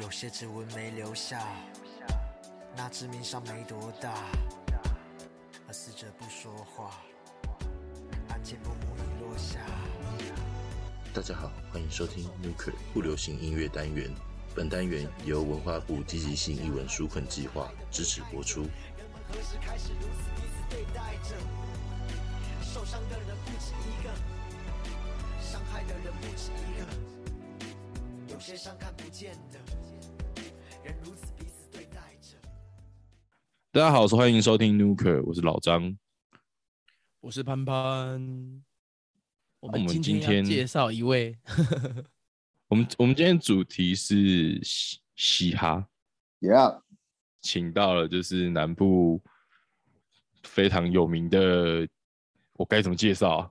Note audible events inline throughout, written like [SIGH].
有些指纹没留下，那致命伤没多大，而死者不说话，案件幕幕已落下。大家好，欢迎收听 Nuker 不流行音乐单元。本单元由文化部积极性译文纾困计划支持播出。何时开始如此彼此对待着？受伤的人不止一个，伤害的人不止一个，有些伤看不见的，人如此彼此对待着。大家好，我是欢迎收听 Nuker，我是老张。我是潘潘。我我们们今今天介绍一位，[LAUGHS] 我们我们今天主题是嘻嘻哈，Yeah，请到了就是南部非常有名的，我该怎么介绍啊？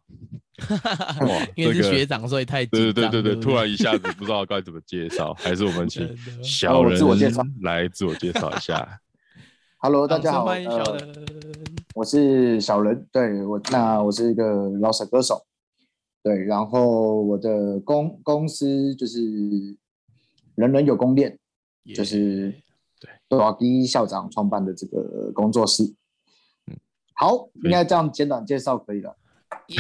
[LAUGHS] 哇因为是这个学长，所以太对紧张。对对对突然一下子不知道该怎么介绍，还是我们请小人自我介绍来自我介绍一下。[LAUGHS] Hello，大家好，掌声欢迎小呃，人。我是小人，对我，那我是一个老舍歌手，对，然后我的公公司就是人人有功练，就是对短基校长创办的这个工作室。嗯好，应该这样简短介绍可以了。[LAUGHS] 耶，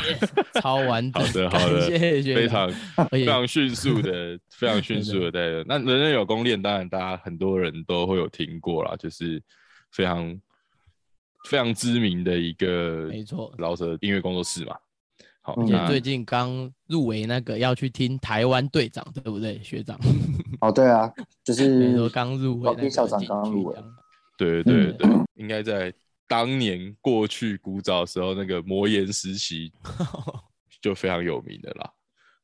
超完整。好的好的。谢谢非常非常迅速的，[LAUGHS] 非常迅速的在那人人有功练，当然大家很多人都会有听过啦，就是非常非常知名的一个没错。老舍音乐工作室嘛。好，嗯。而且最近刚入围那个要去听台湾队长，对不对，学长？哦，对啊，就是 [LAUGHS] 错，刚入围那个校长金刚入围。曲奖对对对，应该在当年过去古早的时候，那个魔岩时期 [LAUGHS] 就非常有名的啦。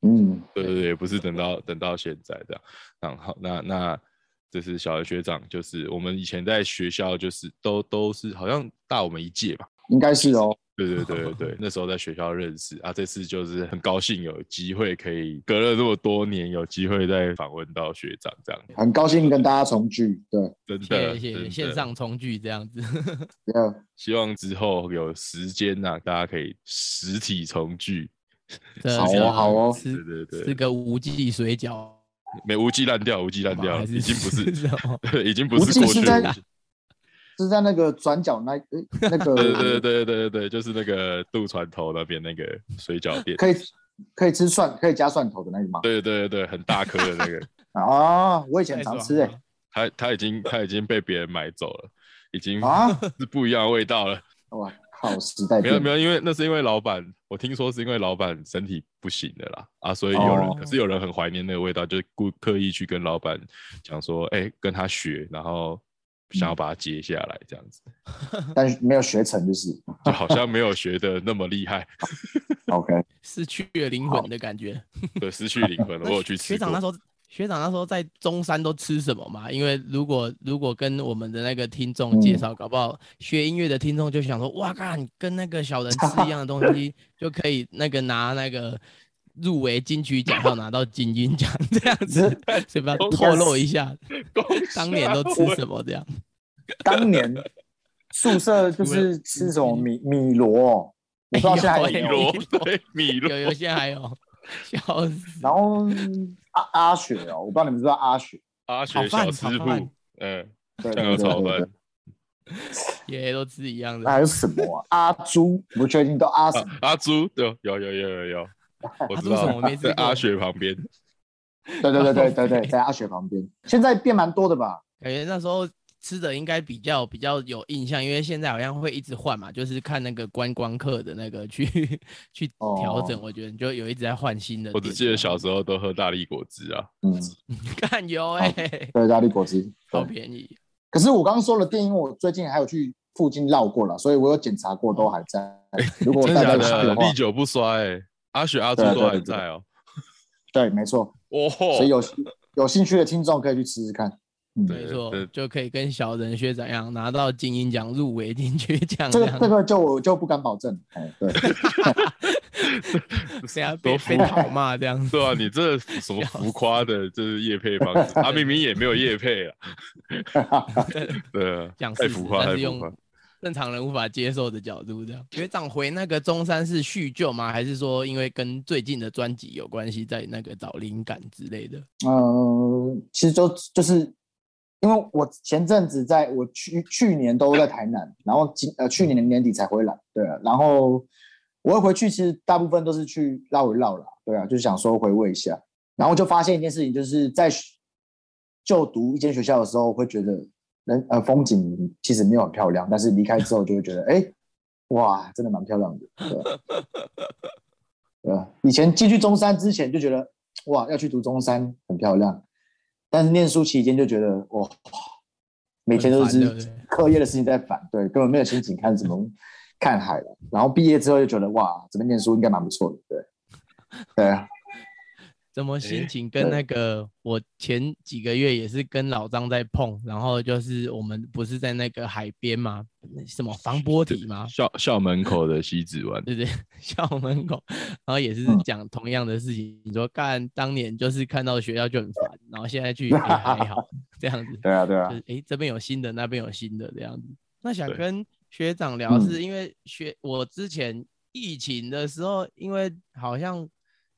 嗯，对对对，不是等到等到现在这样。然后那那这是小学学长，就是我们以前在学校就是都都是好像大我们一届吧。应该是哦。对对 [LAUGHS] 对对对，那时候在学校认识啊，这次就是很高兴有机会可以隔了这么多年，有机会再访问到学长这样，很高兴跟大家重聚，对，真的谢谢线上重聚这样子。[LAUGHS] yeah, 希望之后有时间呐、大家可以实体重聚。好哦好哦。吃对对对。吃个无忌水饺，没无忌烂掉，无忌烂掉了，[LAUGHS] 已经不是，已经不是过去忌是在那个转角那诶那个对对对对对对，就是那个渡船头那边那个水饺店。可以可以吃蒜，可以加蒜头的那个吗？对对对对，很大颗的那个，[LAUGHS] 啊，我以前常吃诶、了他他已经他已经被别人买走了，已经啊，[LAUGHS] 是不一样的味道了。[LAUGHS] 哇靠，时代没有没有，因为那是因为老板，我听说是因为老板身体不行的啦啊，所以有人、哦可是有人很怀念那个味道，就故刻意去跟老板讲说，哎、跟他学，然后想要把它接下来，这样子，[LAUGHS] 但是没有学成就是就好像没有学的那么厉害，OK。[LAUGHS] 失去了灵魂的感觉。对，失去灵魂了。[LAUGHS] 我有去吃，学长那时候，学长那时候在中山都吃什么嘛？因为如果如果跟我们的那个听众介绍，搞不好学音乐的听众就想说，哇靠，你跟那个小人吃一样的东西，就可以那个拿那个入围金曲奖，还有拿到金鹰奖这样子，[LAUGHS] 所以不要透露一下当年都吃什么这样。当年宿舍就是吃什么米米螺哦，我不知道现在还有没有。米螺对米螺有有些还有，笑死。然后阿阿雪哦，我不知道你们知道阿雪，阿雪小师炒饭傅，嗯，对酱油炒饭 [LAUGHS] 也都吃一样那的。还有什么啊？阿朱，不确定都阿什啊么？阿朱，对，有有有有有，[LAUGHS] 我知道在阿雪旁边，[LAUGHS] 对对对对对对，[LAUGHS] 在阿雪旁边，现在变蛮多的吧？感觉那时候吃的应该比较比较有印象，因为现在好像会一直换嘛，就是看那个观光客的那个去去调整。哦我觉得就有一直在换新的。我只记得小时候都喝大力果汁啊，嗯，看有哎、对，大力果汁。好便宜。可是我刚刚说了电音，我最近还有去附近绕过了，所以我有检查过，都还在。如果大？家有去的话历，久不衰、欸，阿雪阿朱都对啊对对对。还在哦、[LAUGHS] 对，没错。哦，所以有有兴趣的听众可以去吃吃看。没错，就可以跟小人学长一样拿到金鹰奖入围金曲奖这。个这个就我就不敢保证。哎，对，[LAUGHS] 谁要被 [LAUGHS] 被讨骂这样。对啊，你这什么浮夸的，这是叶配方式，他明明也没有叶配啊，对。啊，太浮夸，太浮夸，正常人无法接受的角度，这样。学长回那个中山是叙旧吗？还是说因为跟最近的专辑有关系，在那个找灵感之类的？呃，其实就就是因为我前阵子在我去去年都在台南，然后今呃去年的年底才回来，对啊，然后我会回去，其实大部分都是去绕一绕啦，对啊，就是想说回味一下，然后就发现一件事情，就是在就读一间学校的时候，会觉得人呃风景其实没有很漂亮，但是离开之后就会觉得，哎，哇，真的蛮漂亮的，对以前进去中山之前就觉得，哇，要去读中山很漂亮。但是念书期间就觉得哇，每天都是课业的事情在烦，对，根本没有心情看什么看海了。然后毕业之后就觉得哇，这边念书应该蛮不错的，对，对啊。什么心情？跟那个我前几个月也是跟老张在碰，然后就是我们不是在那个海边吗？什么防波堤吗？校校门口的西子湾，对对，[LAUGHS] 校门口，然后也是讲同样的事情。你说干当年就是看到学校就很烦，然后现在去也还好这样子。对啊对啊，就是哎这边有新的，那边有新的这样子。那想跟学长聊，是因为学我之前疫情的时候，因为好像。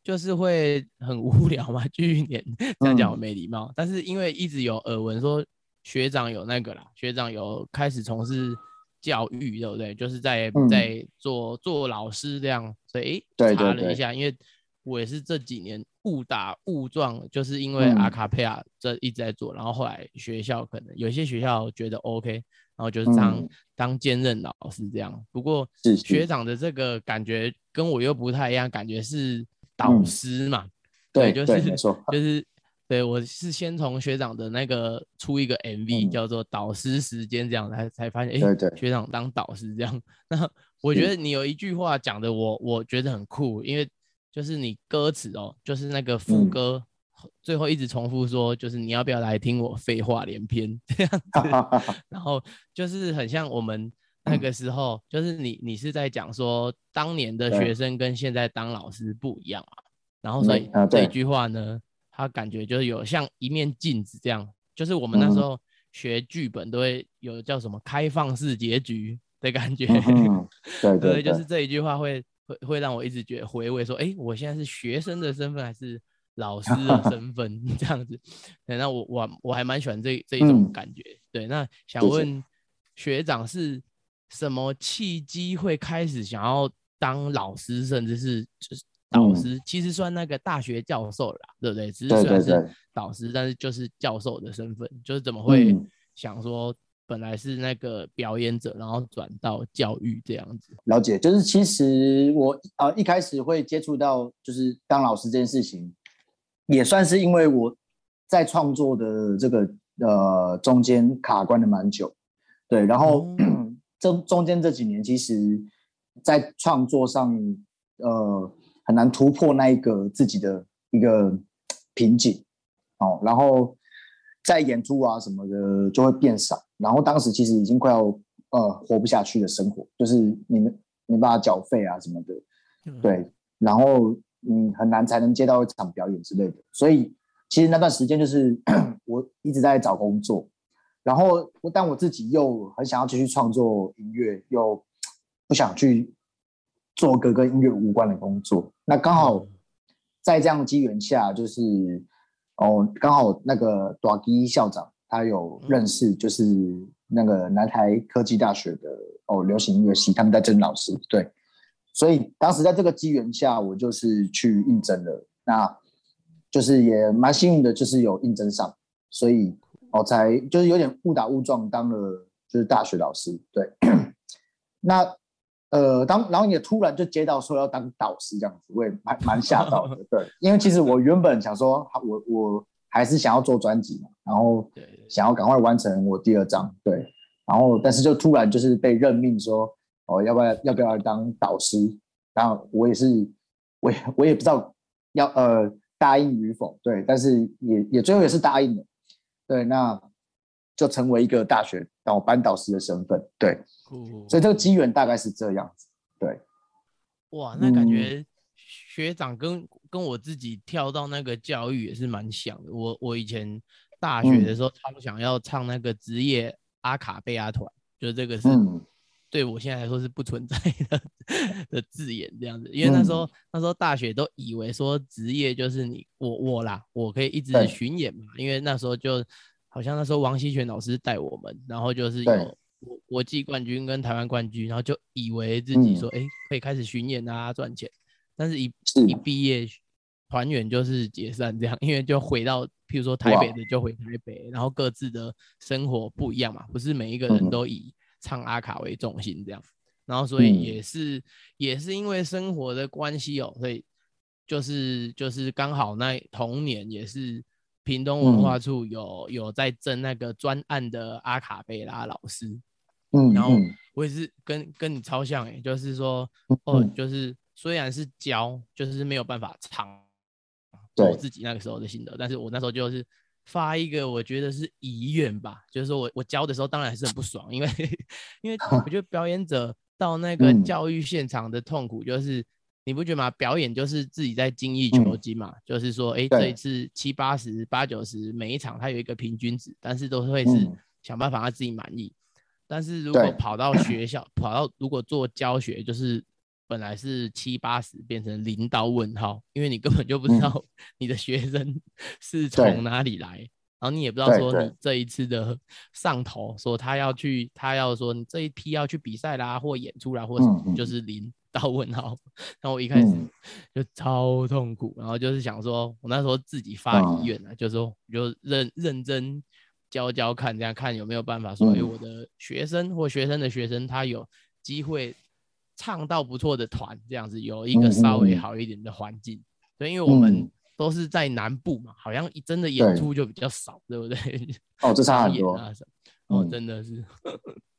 就是会很无聊嘛，去年这样讲我没礼貌，但是因为一直有耳闻说学长有那个啦，学长有开始从事教育，对不对？就是在在做做老师这样，所以查了一下，因为我也是这几年误打误撞，就是因为阿卡佩亚这一直在做，然后后来学校可能有些学校觉得 OK，然后就是当当兼任老师这样。不过学长的这个感觉跟我又不太一样，感觉是。导师嘛，对，就是说，就是对我是先从学长的那个出一个 MV 叫做导师时间这样才才发现，哎，学长当导师这样。那 [LAUGHS] 我觉得你有一句话讲的我我觉得很酷，因为就是你歌词哦，就是那个副歌最后一直重复说，就是你要不要来听我废话连篇 [LAUGHS] 这样子，然后就是很像我们那个时候，就是你你是在讲说。当年的学生跟现在当老师不一样啊，然后所以这句话呢，他感觉就是有像一面镜子这样，就是我们那时候学剧本都会有叫什么开放式结局的感觉，[LAUGHS] 对对，就是这一句话会会会让我一直觉得回味，说哎，我现在是学生的身份还是老师的 [LAUGHS] 身份？[LAUGHS] 这样子，对，那我我我还蛮喜欢这这一种感觉，对，那想问学长是什么契机会开始想要？当老师，甚至是就是导师，其实算那个大学教授啦，对不对？只是虽然是导师，但是就是教授的身份，就是怎么会想说，本来是那个表演者，然后转到教育这样子？了解，就是其实我啊一开始会接触到就是当老师这件事情，也算是因为我在创作的这个呃中间卡关了蛮久，对，然后中中间这几年其实。在创作上，呃，很难突破那一个自己的一个瓶颈，哦，然后在演出啊什么的就会变少，然后当时其实已经快要呃活不下去的生活，就是你们没办法缴费啊什么的，对，然后你很难才能接到一场表演之类的，所以其实那段时间就是 [CLEARS THROAT] 我一直在找工作，然后但我自己又很想要继续创作音乐，又。不想去做个跟音乐无关的工作，那刚好在这样的机缘下，就是哦，刚好那个短基校长他有认识，就是那个南台科技大学的哦流行音乐系，他们在争老师，对，所以当时在这个机缘下，我就是去应征了，那就是也蛮幸运的，就是有应征上，所以我才就是有点误打误撞当了就是大学老师，对，那。呃，当然后也突然就接到说要当导师这样子，我也蛮蛮吓到的。对，因为其实我原本想说，我我还是想要做专辑嘛，然后想要赶快完成我第二张。对，然后但是就突然就是被任命说，哦，要不要要不要当导师？然后我也是，我也我也不知道要呃答应与否。对，但是也也最后也是答应了。对，那就成为一个大学导班导师的身份。对。所以这个机缘大概是这样子，对。哇，那感觉学长跟跟我自己跳到那个教育也是蛮像的。我我以前大学的时候，他们想要唱那个职业阿卡贝拉团，就是这个是对我现在来说是不存在的 [LAUGHS] 的字眼这样子，因为那时候、那时候大学都以为说职业就是你我我啦，我可以一直巡演嘛，因为那时候就好像那时候王希全老师带我们，然后就是有国国际冠军跟台湾冠军，然后就以为自己嗯说哎、诶可以开始巡演啊赚钱，但是一是。一毕业团员就是解散这样，因为就回到譬如说台北的就回台北，然后各自的生活不一样嘛，不是每一个人嗯。都以唱阿卡为重心这样，然后所以嗯。也是、也是因为生活的关系哦，所以就是就是刚好那同年也是屏东文嗯。化处有、有在争那个专案的阿卡贝拉老师，嗯，然后嗯。我也是跟跟你超像诶、就是说哦，嗯。就是虽然是教，就是没有办法唱，对。我自己那个时候的心得，但是我那时候就是发一个我觉得是遗愿吧，就是说我我教的时候当然还是很不爽，因为因为 [LAUGHS] 我觉得表演者到那个嗯教育现场的痛苦就是。你不觉得吗？表演就是自己在精益求精嘛，就是说，哎，这一次七八十、八九十，每一场它有一个平均值，但是都会是嗯想办法让自己满意。但是如果跑到学校，跑到如果做教学，就是本来是七八十变成零到问号，因为你根本就不知嗯。道你的学生是从哪里来，然后你也不知道说你这一次的上头说他要去，他要说你这一批要去比赛啦，或演出啦，或就是零到问号。然后我一开始嗯。就超痛苦，然后就是想说，我那时候自己发嗯。遗愿啊，就是说我就认认真教教看，这样看有没有办法说，哎、嗯我的学生或学生的学生，他有机会唱到不错的团，这样子有一个嗯稍微好一点的环境。对，因为我们嗯。都是在南部嘛，好像真的演出就比较少，对不对？哦，这差很 [LAUGHS] 多，表演啊什么，哦，嗯真的是。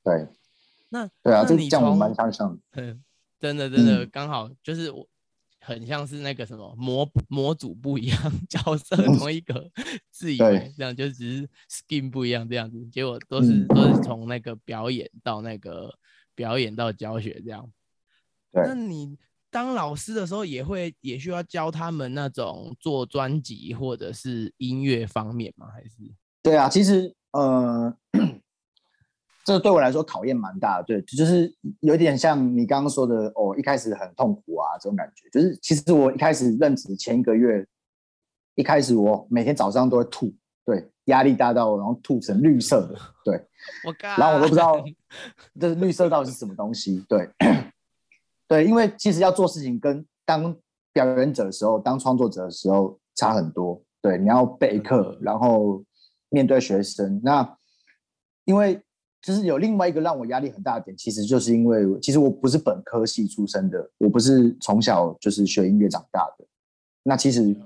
对。[LAUGHS] 那对啊，这这样我从蛮相像的，嗯，真的真的嗯。刚好就是我很像是那个什么模模组不一样，角色同一个，[LAUGHS] 自以为这样就只是 skin 不一样这样子，结果都是、嗯。都是从那个表演到那个表演到教学这样。对。那你当老师的时候也会也需要教他们那种做专辑或者是音乐方面吗？还是对啊，其实呃，这对我来说考验蛮大的，对，就是有点像你刚刚说的，哦，一开始很痛苦啊，这种感觉，就是其实我一开始任职前一个月，一开始我每天早上都会吐，对，压力大到然后吐成绿色的，对，[LAUGHS] 然后我都不知道这绿色到底是什么东西，对，对，因为其实要做事情跟当表演者的时候，当创作者的时候差很多，对，你要备课的，然后面对学生，那因为就是有另外一个让我压力很大的点，其实就是因为其实我不是本科系出身的，我不是从小就是学音乐长大的，那其实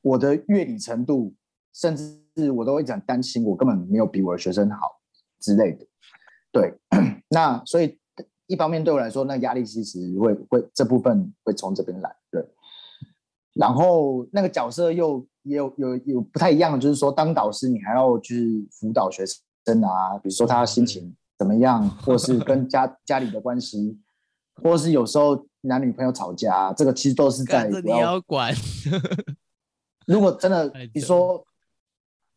我的乐理程度，甚至是我都会讲担心，我根本没有比我的学生好之类的。对，[CLEARS THROAT] 那所以一方面对我来说，那压力其实会会这部分会从这边来。对，然后那个角色又也有有有不太一样，就是说当导师你还要去辅导学生啊，比如说他心情怎么样，或是跟家家里的关系，或是有时候男女朋友吵架，这个其实都是在你我要要管，[LAUGHS] 如果真的太比如说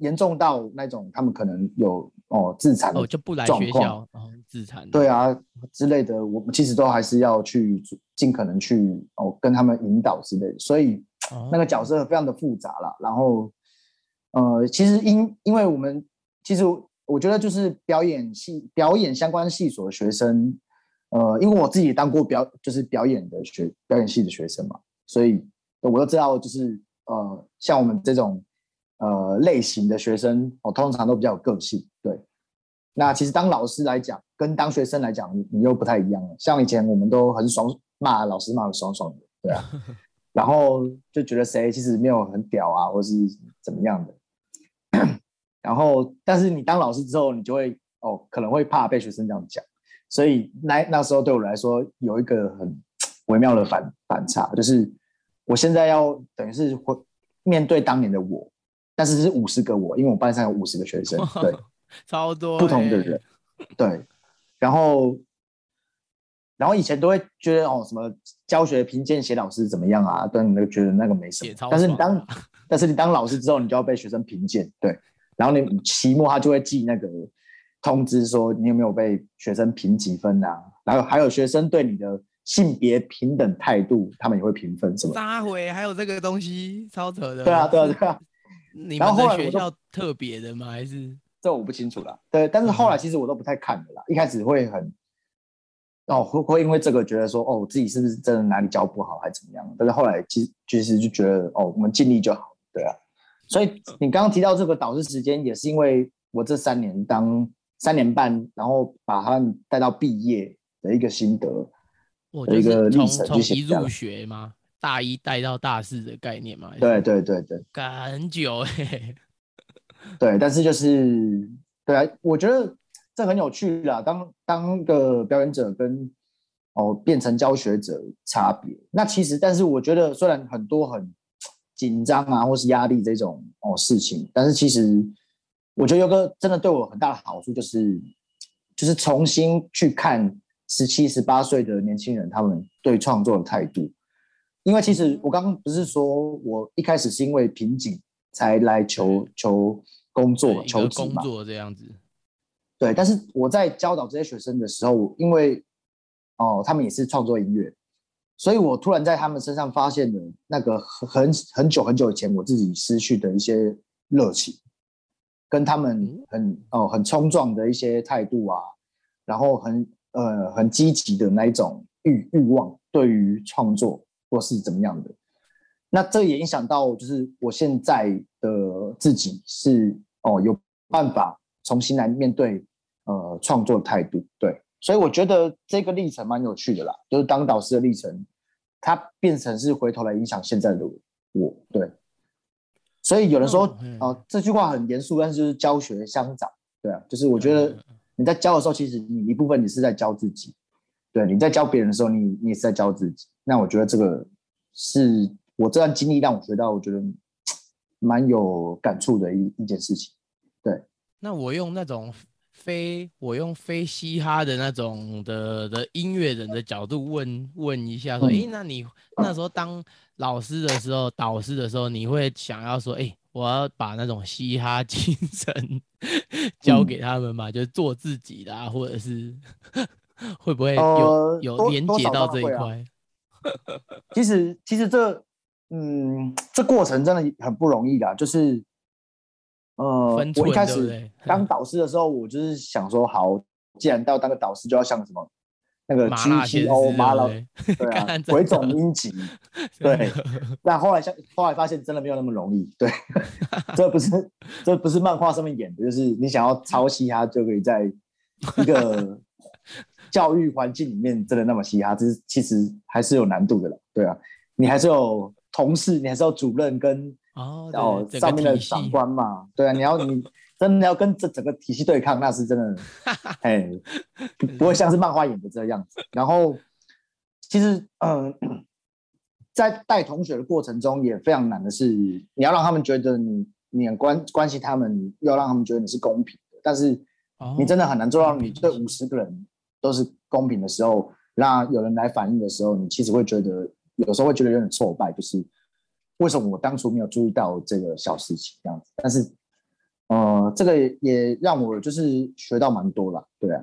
严重到那种，他们可能有哦自残哦就不来学校，然后自残。对啊之类的，我们其实都还是要去尽可能去哦跟他们引导之类的，所以哦，那个角色非常的复杂啦。然后呃，其实因因为我们其实我觉得就是表演系表演相关系所的学生，呃，因为我自己也当过表就是表演的学表演系的学生嘛，所以我都知道就是呃像我们这种呃类型的学生，哦，通常都比较有个性，对。那其实当老师来讲，跟当学生来讲，你你又不太一样了。像以前我们都很爽，骂老师骂的爽爽的，对啊，[LAUGHS] 然后就觉得谁其实没有很屌啊，或是怎么样的。然后，但是你当老师之后，你就会哦，可能会怕被学生这样讲，所以那那时候对我来说有一个很微妙的反反差，就是我现在要等于是会面对当年的我，但是是五十个我，因为我班上有五十个学生，对，[LAUGHS] 超多不同的欸人，对，然后，然后以前都会觉得哦，什么教学评鉴写老师怎么样啊，但你都觉得那个没什么。但是你当 [LAUGHS] 但是你当老师之后，你就要被学生评鉴，对，然后你期末他就会寄那个通知说你有没有被学生评几分啊，然后还有学生对你的性别平等态度，他们也会评分，什么？撒回还有这个东西，超扯的。对啊，对啊，对啊，[LAUGHS] 你然们的学后后来我都校特别的吗？还是这我不清楚啦。对，但是后来其实我都不太看的啦，一开始会很，哦，会会因为这个觉得说，哦，我自己是不是真的哪里教不好，还怎么样？但是后来其实其实就觉得，哦，我们尽力就好，对啊。所以你刚刚提到这个导师时间，也是因为我这三年当三年半，然后把他们带到毕业的一个心得。我有一个历程从一入学吗？大一带到大四的概念吗？还是对，对对对干很久哎、[LAUGHS] 对，但是就是对啊，我觉得这很有趣啦。当当个表演者跟哦变成教学者差别，那其实但是我觉得虽然很多很紧张啊或是压力这种哦事情，但是其实我觉得有个真的对我很大的好处就是就是重新去看十七十八岁的年轻人他们对创作的态度。因为其实我刚刚不是说我一开始是因为瓶颈才来求求工作求职嘛，作这样子。对。但是我在教导这些学生的时候，因为哦他们也是创作音乐，所以我突然在他们身上发现了那个很很很久很久以前我自己失去的一些热情，跟他们很哦很冲撞的一些态度啊，然后很呃很积极的那一种欲欲望，对于创作或是怎么样的。那这也影响到，就是我现在的自己是哦有办法重新来面对呃创作态度，对，所以我觉得这个历程蛮有趣的啦，就是当导师的历程，它变成是回头来影响现在的我，对。所以有人说哦嗯哦、这句话很严肃，但是就是教学相长，对啊，就是我觉嗯得你在教的时候，其实你一部分你是在教自己，对，你在教别人的时候，你你也是在教自己。那我觉得这个是我这段经历让我学到，我觉得蛮有感触的一一件事情。对那我用那种非我用非嘻哈的那种的的音乐人的角度问问一下，说，嗯诶，那你那时候当老师的时候，导师的时候，你会想要说，诶，我要把那种嘻哈精神 [LAUGHS] 教给他们嘛，就是做自己的、啊，或者是会不会有、呃有连接到这一块？[LAUGHS] [LAUGHS] 其实其实这嗯这过程真的很不容易的，就是呃我一开始当 [LAUGHS] 导师的时候，我就是想说，好，既然要当个导师，就要像什么那个麻辣鲜 GTO 师麻辣对啊鬼冢的英吉，对。但后来像后来发现真的没有那么容易，对，这不是这不是漫画上面演的，就是你想要抄袭他，就可以在一个教育环境里面真的那么嘻哈，这是其实还是有难度的了，对啊，你还是有同事，你还是有主任跟哦，然后上面的长官嘛，对啊，你要你 [LAUGHS] 真的要跟这整个体系对抗，那是真的，[LAUGHS] 哎，不不会像是漫画演的这样子。[LAUGHS] 然后其实嗯、在带同学的过程中也非常难的是，你要让他们觉得你你很关关心他们，要让他们觉得你是公平的，但是你真的很难做到，你对五十个人都是公平的时候，让有人来反映的时候，你其实会觉得有时候会觉得有点挫败，就是为什么我当初没有注意到这个小事情这样子？但是，呃，这个也让我就是学到蛮多啦，对啊。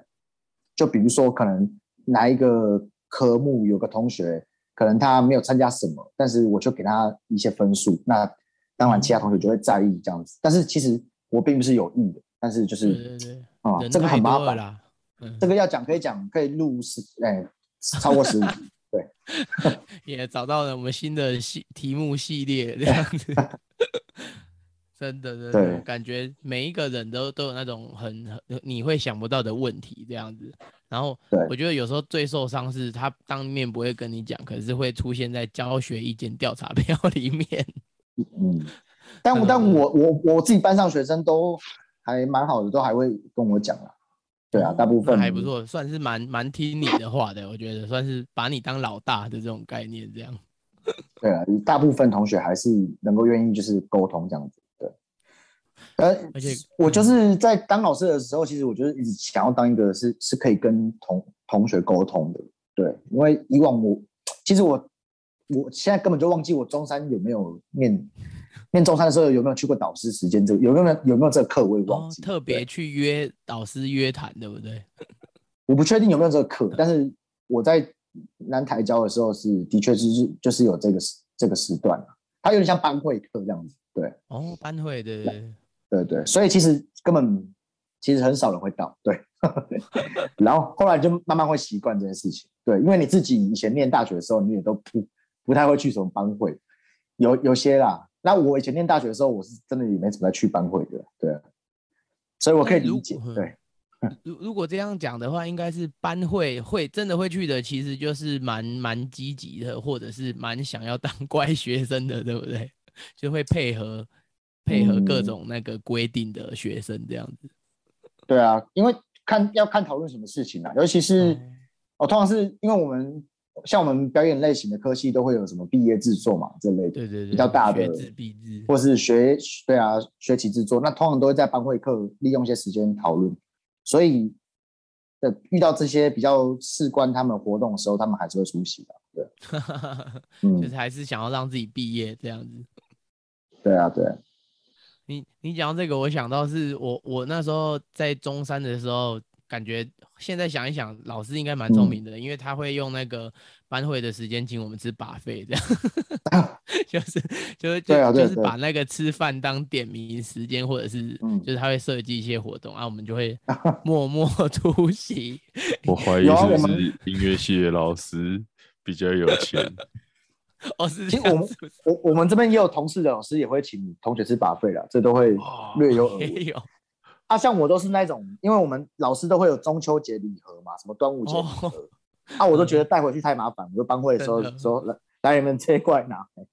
就比如说，可能哪一个科目有个同学，可能他没有参加什么，但是我就给他一些分数，那当然其他同学就会在意这样子。但是其实我并不是有意的，但是就是啊、人这个很麻烦。啦。嗯这个要讲可以讲，可以录十哎超过十五集。[LAUGHS] 也找到了我们新的系题目系列这样子。[LAUGHS] 真的，真的，对感觉每一个人都都有那种很很你会想不到的问题这样子。然后我觉得有时候最受伤是他当面不会跟你讲，可是会出现在教学意见调查表里面。嗯，但我但我我我自己班上学生都还蛮好的，都还会跟我讲啦。对啊，大部分那还不。错，算是蛮蛮听你的话的，我觉得算是把你当老大的这种概念这样。[LAUGHS] 对啊，大部分同学还是能够愿意就是沟通这样子。对，呃，而且我就是在当老师的时候，其实我就是一直想要当一个是是可以跟同同学沟通的。对，因为以往我其实我我现在根本就忘记我中山有没有念念中山的时候有没有去过导师时间这个有没有有没有这个课我也忘哦，记。特别去约导师约谈，对不对？[LAUGHS] 我不确定有没有这个课，但是我在南台教的时候是的确是是就是有这个时这个时段啊它有点像班会课这样子，对哦，班会的，对对，所以其实根本其实很少人会到，对，[LAUGHS] 然后后来就慢慢会习惯这件事情，对，因为你自己以前念大学的时候，你也都不不太会去什么班会，有有些啦，那我以前念大学的时候，我是真的也没怎么去班会的，对，所以我可以理解，果对。[LAUGHS] 如如果这样讲的话，应该是班会会真的会去的，其实就是蛮蛮积极的，或者是蛮想要当乖学生的，对不对？[LAUGHS] 就会配合配合各嗯种那个规定的学生这样子。对啊，因为看要看讨论什么事情啊，尤其是哦哦，通常是因为我们像我们表演类型的科系都会有什么毕业制作嘛这类的，对对对，比较大的学制必制，或是学对啊学期制作，那通常都会在班会课利用一些时间讨论，所以的遇到这些比较事关他们活动的时候，他们还是会出席的，对，[LAUGHS] 就是嗯，还是想要让自己毕业这样子。对啊，对啊，你你讲到这个，我想到是我我那时候在中山的时候，感觉现在想一想，老师应该蛮聪嗯明的，因为他会用那个班会的时间请我们吃把费，这样 [LAUGHS] 就是就是就对啊就是把那个吃饭当点名时间，或者是嗯就是他会设计一些活动啊，我们就会 [LAUGHS] 默默出席。[LAUGHS] 我怀疑是不是音乐系的老师比较有钱？哦，是其实我们这样子，我我们这边也有同事的老师也会请同学吃把费啦，这都会哦略有耳闻。啊，像我都是那种，因为我们老师都会有中秋节礼盒嘛，什么端午节礼盒，哦啊，我都觉得带回去太麻烦，我就班会的时候说来来你们直接过来拿，哎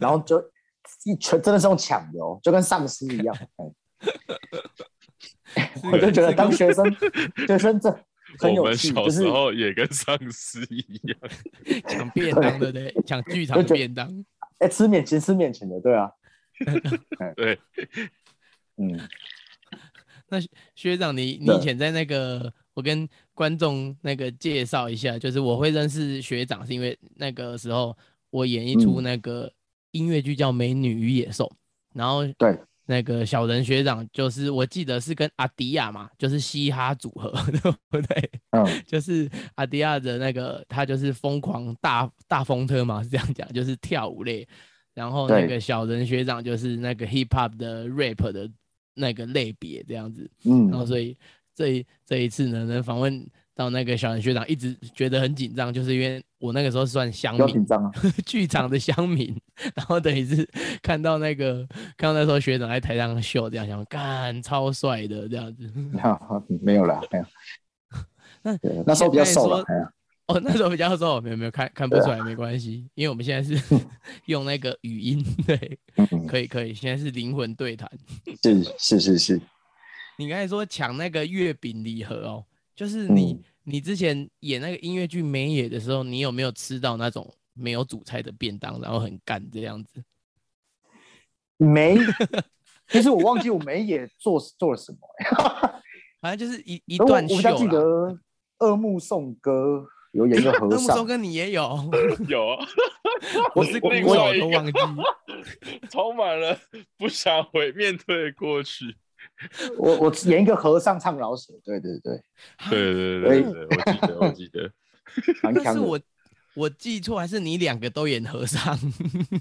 然后就一全真的是用抢的哦，就跟丧尸一样 [LAUGHS] [LAUGHS] 我就觉得当学生 [LAUGHS] 学生这很有趣，就是小时候也跟丧尸一样。抢便当对不对？抢剧场便当。哎吃免钱吃免钱的，对啊，对，嗯，学长，你你对。以前在那个，我跟观众那个介绍一下，就是我会认识学长，是因为那个时候我演一出嗯。那个音乐剧叫《美女与野兽》，然后对，那个小人学长就是我记得是跟阿迪亚嘛，就是嘻哈组合，[LAUGHS] 对不对？嗯，[LAUGHS] 就是阿迪亚的那个，他就是疯狂大大风车嘛，是这样讲，就是跳舞类。然后那个小人学长就是那个 hip hop 的 rap 的那个类别这样子。嗯然后嗯，所以这一这一次呢，能访问到那个小人学长，一直觉得很紧张，就是因为我那个时候算乡民，紧张啊，[LAUGHS] 剧场的乡民，然后等于是 [LAUGHS] 看到那个看到那时候学长在台上秀，这样想干超帅的这样子。[LAUGHS] 没有啦，没有，那对，那时候比较瘦了，哦，那时候比较瘦，没有没有看看不出来，没关系，因为我们现在是 [LAUGHS] 用那个语音，对，嗯，可以可以，现在是灵魂对谈。是是是是，[LAUGHS] 你刚才说抢那个月饼礼盒哦，就是你、嗯你之前演那个音乐剧《美野》的时候，你有没有吃到那种没有主菜的便当，然后很干这样子？没，[LAUGHS] 其实我忘记我没野做做了什么、欸，反正就是一一段秀我比较记。得二木颂歌有演一个 [LAUGHS] 和尚松，跟你也有，[LAUGHS] 有啊，[LAUGHS] 我是另我外一个有都忘记。充满了不想回面对过去。我我演一个和尚唱老舍，对对对，对对对对对，我记得我记得。是我我记错，还是你两个都演和尚？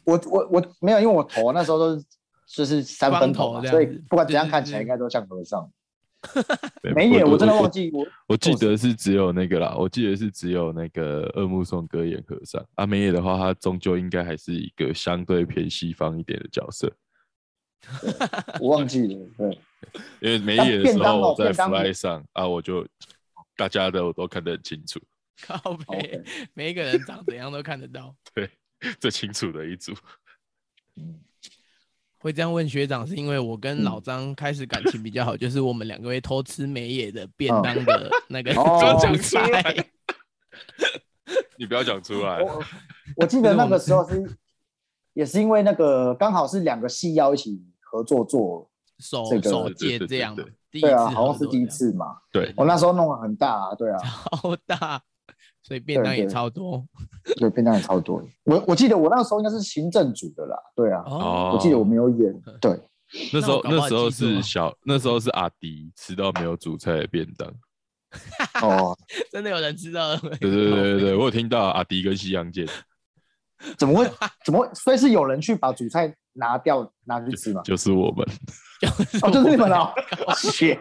我我我没有，因为我头那时候都是就是三分头嘛，所以不管怎样看起来应该都像和尚。[LAUGHS] 对没演，我真的忘我记我我记得是只有那个啦，我记得是只有那个二目颂歌演和尚。阿美野的话，他终究应该还是一个相对偏西方一点的角色，我忘记了，对，因为美但野的时候我在 fly 上啊，我就大家的我都看得很清楚，靠背每一个人长怎样都看得到。对最清楚的一组。会这样问学长，是因为我跟老嗯。张开始感情比较好，就是我们两个会偷吃美野的便当的那个 [LAUGHS] 哦。主菜来。你不要讲出来，我我记得那个时候是 [LAUGHS] 也是因为那个刚好是两个戏要一起合作做，手这个手对对对借这样对，第一次对啊，好像是第一次嘛。对，我那时候弄得很大啊，对啊，超大，所以便当也对对超多。[LAUGHS] 对，便当也超多。我我记得我那个时候应该是行政组的啦，对啊，哦，我记得我没有演，对，[LAUGHS] 那时候那时候是小，那时候是阿迪吃到没有主菜的便当，哦，[LAUGHS] 真的有人知道？对对对对对，我有听到阿迪跟西洋剑，怎么会？怎么会？所以是有人去把主菜拿掉拿去吃吗？就是我们。哦，就是你们哦，谢。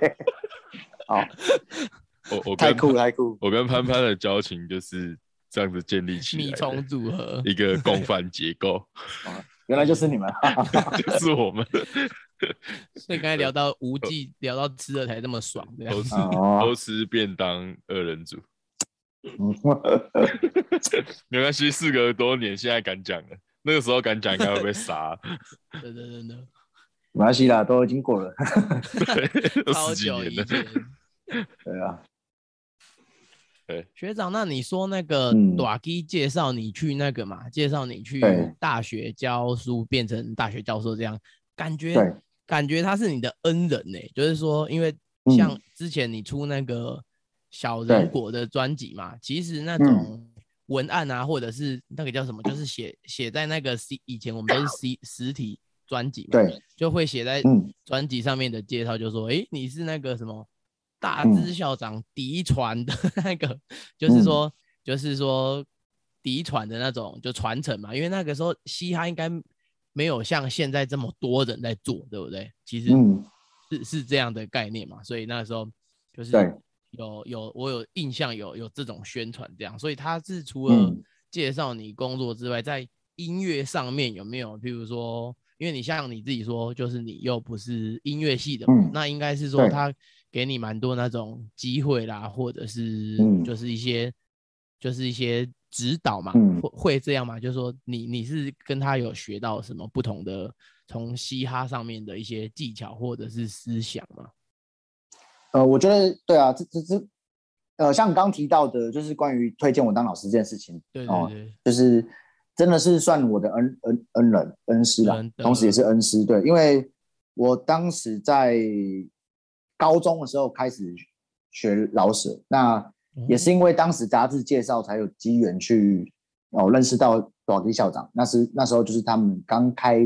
好，我我太酷太酷。我跟潘潘的交情就是这样子建立起来，米虫组合，一个共犯结构。[LAUGHS] 原来就是你们，[LAUGHS] 就是我们。所以刚才聊到无忌，聊到吃的才这么爽，都吃都吃便当二人组。[LAUGHS] 没关系，事隔多年，现在敢讲了。那个时候敢讲，应该会被杀。真的真的，没关系啦，都已经过了。对，十几年了。对啊。对，学长，那你说那个短基介绍你去那个嘛？介绍你去大学教书，变成大学教授这样，感觉感觉他是你的恩人呢。就是说，因为像之前你出那个小人国的专辑嘛，其实那种文案啊，或者是那个叫什么，就是写写在那个 C 以前我们都是 C 实体专辑嘛，对，就会写在专辑上面的介绍，就说，哎，你是那个什么。大资校长嫡传的 [LAUGHS] 那个，就是说，就是说嫡传的那种，就传承嘛。因为那个时候嘻哈应该没有像现在这么多人在做，对不对？其实是是这样的概念嘛。所以那时候就是有有我有印象有有这种宣传这样。所以他是除了介绍你工作之外，在音乐上面有没有？譬如说，因为你像你自己说，就是你又不是音乐系的，那应该是说他。给你蛮多那种机会啦，或者是就是一些就是一些指导嘛，会会这样嘛？就是说你你是跟他有学到什么不同的从嘻哈上面的一些技巧或者是思想吗？呃，我觉得对啊，这这这呃，像刚提到的，就是关于推荐我当老师这件事情，对对对，就是真的是算我的恩恩恩人恩师啦，同时也是恩师，对，因为我当时在。高中的时候开始学老舍，那也是因为当时杂志介绍才有机缘去哦认识到短笛校长。那是那时候就是他们刚开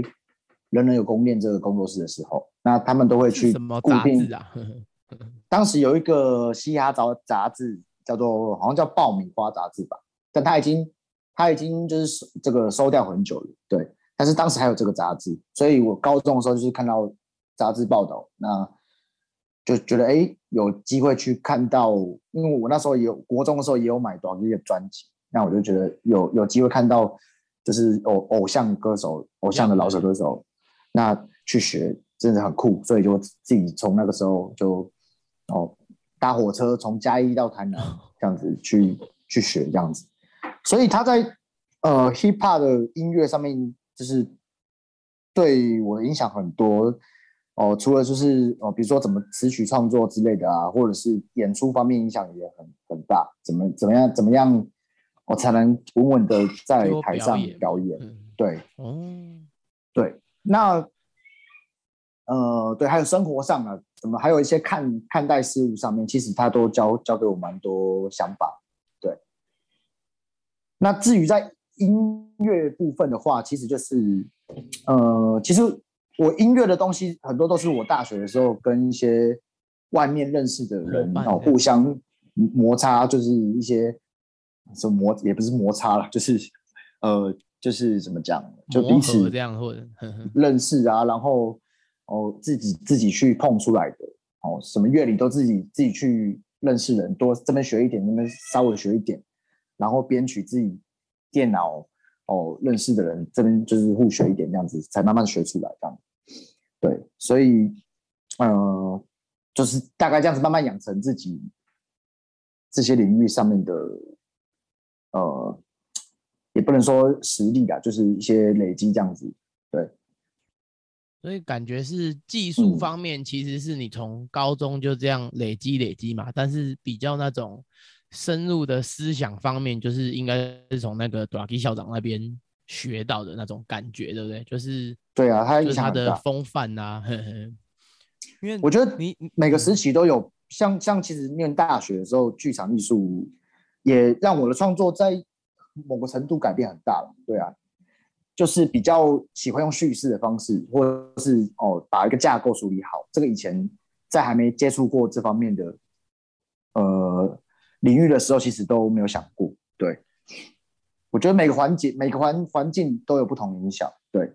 人人有功练这个工作室的时候，那他们都会去固定啊。[LAUGHS] 当时有一个嘻哈杂杂志叫做好像叫爆米花杂志吧，但他已经他已经就是这个收掉很久了。对，但是当时还有这个杂志，所以我高中的时候就是看到杂志报道那。就觉得哎，有机会去看到，因为我那时候也有国中的时候也有买短笛的专辑，那我就觉得有有机会看到，就是偶偶像歌手、偶像的老手歌手，那去学真的很酷，所以就自己从那个时候就哦搭火车从嘉义到台南 [LAUGHS] 这样子去去学这样子，所以他在呃 hip hop 的音乐上面就是对我的影响很多。哦，除了就是哦，比如说怎么词曲创作之类的啊，或者是演出方面影响也很很大。怎么怎么样怎么样，我才能稳稳的在台上表演？对，哦，对，那呃，对，还有生活上啊，怎么还有一些看看待事物上面，其实他都教教给我蛮多想法。对，那至于在音乐部分的话，其实就是呃，其实。我音乐的东西很多都是我大学的时候跟一些外面认识的人哦互相摩擦，就是一些什么摩也不是摩擦了，就是呃就是怎么讲，就彼此这样或者 [LAUGHS] 认识啊，然后哦自己自己去碰出来的哦，什么乐理都自己自己去认识人，多这边学一点，那边稍微学一点，然后编曲自己电脑哦认识的人这边就是互学一点这样子，才慢慢学出来这样。对，所以，呃，就是大概这样子慢慢养成自己这些领域上面的，呃，也不能说实力啊，就是一些累积这样子。对，所以感觉是技术方面，其实是你从高中就这样累积累积嘛，但是比较那种深入的思想方面，就是应该是从那个 d a 校长那边。学到的那种感觉，对不对？就是对啊，他就是他的风范呐。[LAUGHS] 因为我觉得你每个时期都有，像像其实念大学的时候，剧场艺术也让我的创作在某个程度改变很大了。对啊，就是比较喜欢用叙事的方式，或者是哦把一个架构梳理好。这个以前在还没接触过这方面的呃领域的时候，其实都没有想过。对，我觉得每个环节、每个环环境都有不同影响。对，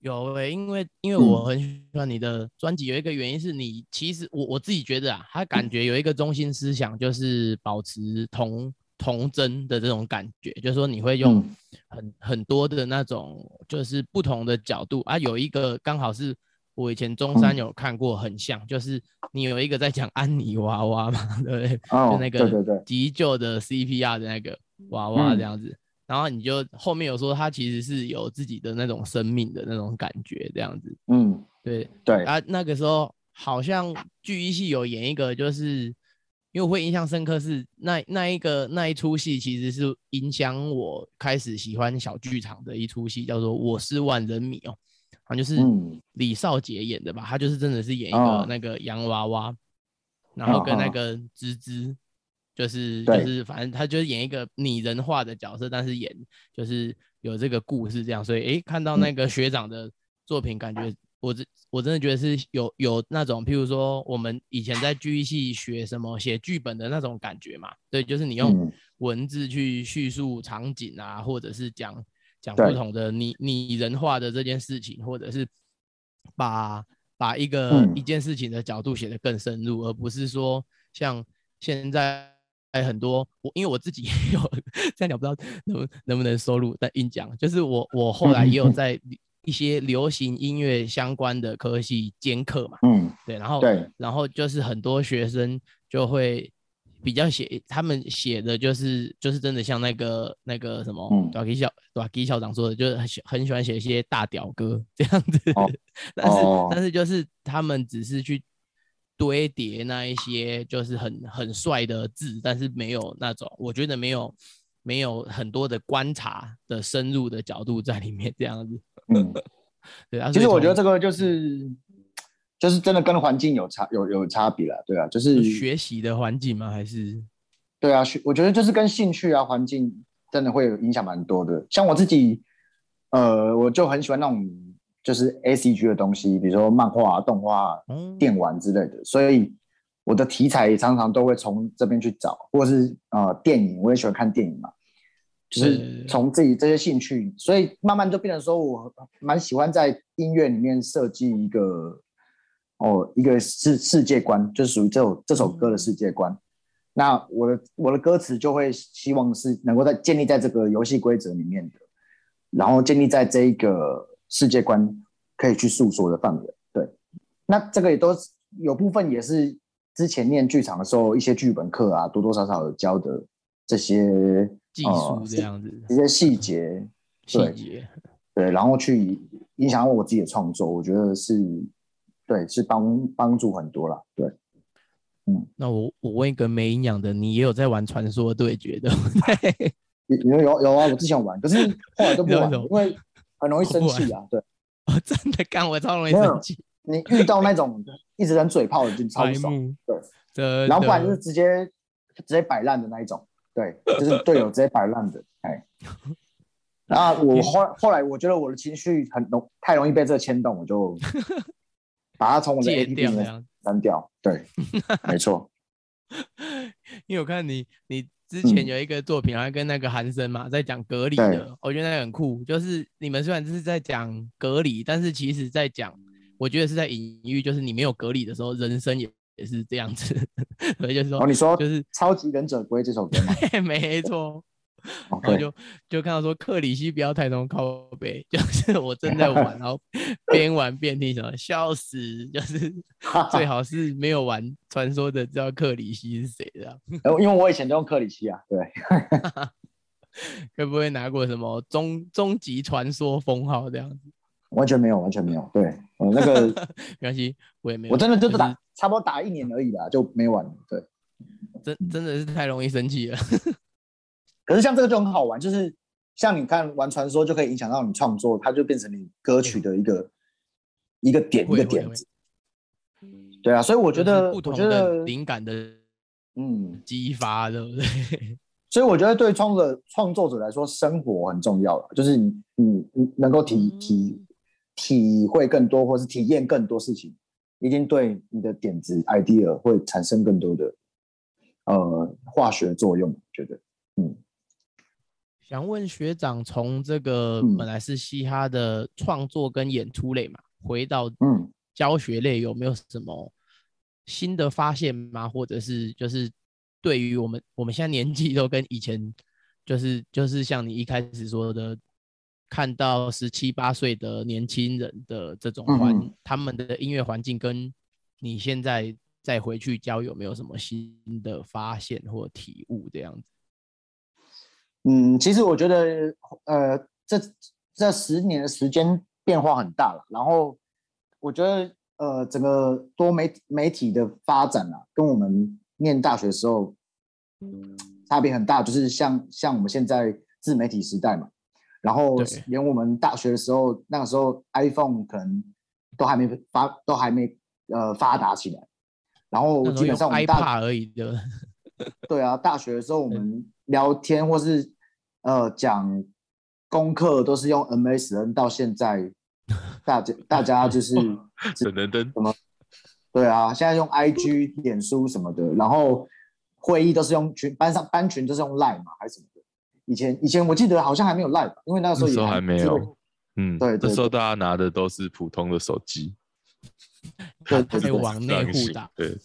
有诶、因为因为我很喜欢你的专辑，有一个原因是你其实我我自己觉得啊，他感觉有一个中心思想，就是保持童童真的这种感觉，就是说你会用嗯很很多的那种就是不同的角度啊，有一个刚好是我以前中山嗯。有看过，很像，就是你有一个在讲安妮娃娃嘛，[LAUGHS] 对不对？哦就那个急救的 CPR 的那个娃娃嗯。这样子，然后你就后面有说他其实是有自己的那种生命的那种感觉这样子，嗯，对对，啊，那个时候好像剧一系有演一个，就是因为我会印象深刻是那那一个那一出戏其实是影响我开始喜欢小剧场的一出戏，叫做《我是万人迷》哦，好像就是嗯。李少杰演的吧，他就是真的是演一哦。个那个洋娃娃，然后跟那个芝芝，就是就是反正他就是演一个拟人化的角色，但是演就是有这个故事这样，所以诶看到嗯。那个学长的作品，感觉我真我真的觉得是有有那种，譬如说我们以前在剧系学什么写剧本的那种感觉嘛，对，就是你用嗯。文字去叙述场景啊，或者是讲讲不同的拟拟人化的这件事情，或者是把把一个、嗯。一件事情的角度写得更深入，而不是说像现在很多我因为我自己也有 [LAUGHS] 这样讲，不知道能不能不能收录，但硬讲就是我我后来也有在 [LAUGHS] 一些流行音乐相关的科系兼课嘛，嗯，对，然后对，然后就是很多学生就会比较写，他们写的就是就是真的像那个那个什么嗯。短 K 校短 K 校长说的，就是很喜很喜欢写一些大屌歌这样子，哦。[LAUGHS] 但是、哦但是就是他们只是去堆叠那一些就是很很帅的字，但是没有那种我觉得没有没有很多的观察的深入的角度在里面这样子，嗯，[LAUGHS] 对啊，其实我觉得这这个就是就是真的跟环境有差有有差别了，对啊，就是学习的环境吗？还是对啊，学我觉得就是跟兴趣啊、环境真的会有影响蛮多的。像我自己，呃，我就很喜欢那种就是 A C G 的东西，比如说漫画、啊、动画、电玩之类的，所以我的题材常常都会从这边去找，或者是呃电影，我也喜欢看电影嘛，就是从自己这些兴趣，所以慢慢就变成说我蛮喜欢在音乐里面设计一个哦一个世世界观，就是属于这首这首歌的世界观。那我的我的歌词就会希望是能够在建立在这个游戏规则里面的，然后建立在这一个世界观可以去诉说的范围。对，那这个也都是有部分也是之前念剧场的时候一些剧本课啊，多多少少有教的这些技呃术这样子一些细节，对细节？对，然后去影响我自己的创作，我觉得是对，是帮帮助很多了。对，嗯那我我问一个没营养的，你也有在玩传说对决的？[LAUGHS] 对有有有有啊，我之前玩，可是后来都不玩了，因为很容易生气啊。对我真的干，我超容易生气，你遇到那种一直很嘴炮的，就超爽。目。对，然后不然就是直接直接摆烂的那一种，对，就是队友直接摆烂的，哎。然后我后后来我觉得我的情绪很容太容易被这个牵动，我就把它从我的戒掉。删掉。对，[LAUGHS] 没错。[LAUGHS] 因为我看你你之前嗯有一个作品，好像跟那个韩生嘛，在讲隔离的，我觉得那个很酷。就是你们虽然是在讲隔离，但是其实在讲，我觉得是在隐喻，就是你没有隔离的时候，人生也也是这样子。[LAUGHS] 所以就是说，哦，你说就是《超级忍者龟》这首歌吗？没错。然后就就看到说克里希不要太从靠背，[LAUGHS] 就是我正在玩，然后边玩边听什么，笑死，[LAUGHS] 就是 [LAUGHS] 最好是没有玩传说的知道克里希是谁这样，呃因为我以前都用克里希啊，对，会不会拿过什么终终极传说封号这样子？完全没有，完全没有。对，我那个没关系，我也没有，我真的就是打差不多打一年而已啦，就没玩了。对，真真的是太容易生气了。可是像这个就很好玩，就是像你看玩传说就可以影响到你创作，它就变成你歌曲的一个一个点一个点子。对啊，所以我觉得，我不同的灵感的嗯，激发，对不对？所以我觉得对创作者创作者来说，生活很重要了，就是你你你能够体体体会更多，或是体验更多事情，一定对你的点子 idea 会产生更多的呃化学作用，觉得嗯。想问学长，从这个嗯本来是嘻哈的创作跟演出类嘛，回到嗯教学类，有没有什么新的发现吗？或者是就是对于我们我们现在年纪都跟以前，就是就是像你一开始说的，看到十七八岁的年轻人的这种环，嗯嗯他们的音乐环境跟你现在再回去教，有没有什么新的发现或体悟这样子？嗯，其实我觉得，呃，这这十年的时间变化很大了。然后我觉得，呃，整个多媒媒体的发展啊，跟我们念大学的时候差别很大。就是像像我们现在自媒体时代嘛，然后连我们大学的时候，那个时候 iPhone 可能都还没发，都还没呃发达起来。然后基本上我们大而已的。对啊，大学的时候我们聊天或是呃讲功课都是用 MSN，到现在 [LAUGHS] 大家大家就是 [LAUGHS] 只能登什么，对啊，现在用 IG、脸书什么的，然后会议都是用群班上班群都是用 Line 嘛，还是什么的。以前以前我记得好像还没有 Line 吧，因为那个时候也那时候还没有。嗯，对对那时候大家拿的都是普通的手机，对还对对往内互打。对，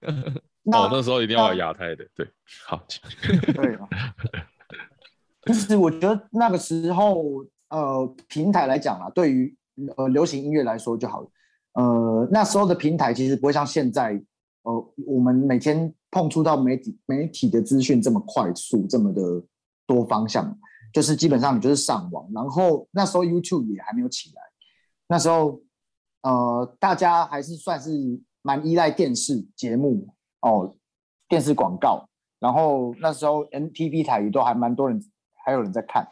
那 [LAUGHS] 哦，那时候一定要有那亚太的，对，好，请对啊，其 [LAUGHS] 实我觉得那个时候，呃，平台来讲啊，对于呃流行音乐来说就好了。呃，那时候的平台其实不会像现在，呃，我们每天碰触到媒体媒体的资讯这么快速，这么的多方向，就是基本上你就是上网，然后那时候 YouTube 也还没有起来，那时候呃，大家还是算是蛮依赖电视节目哦，电视广告。然后那时候 MTV 台也都还蛮多人，还有人在看。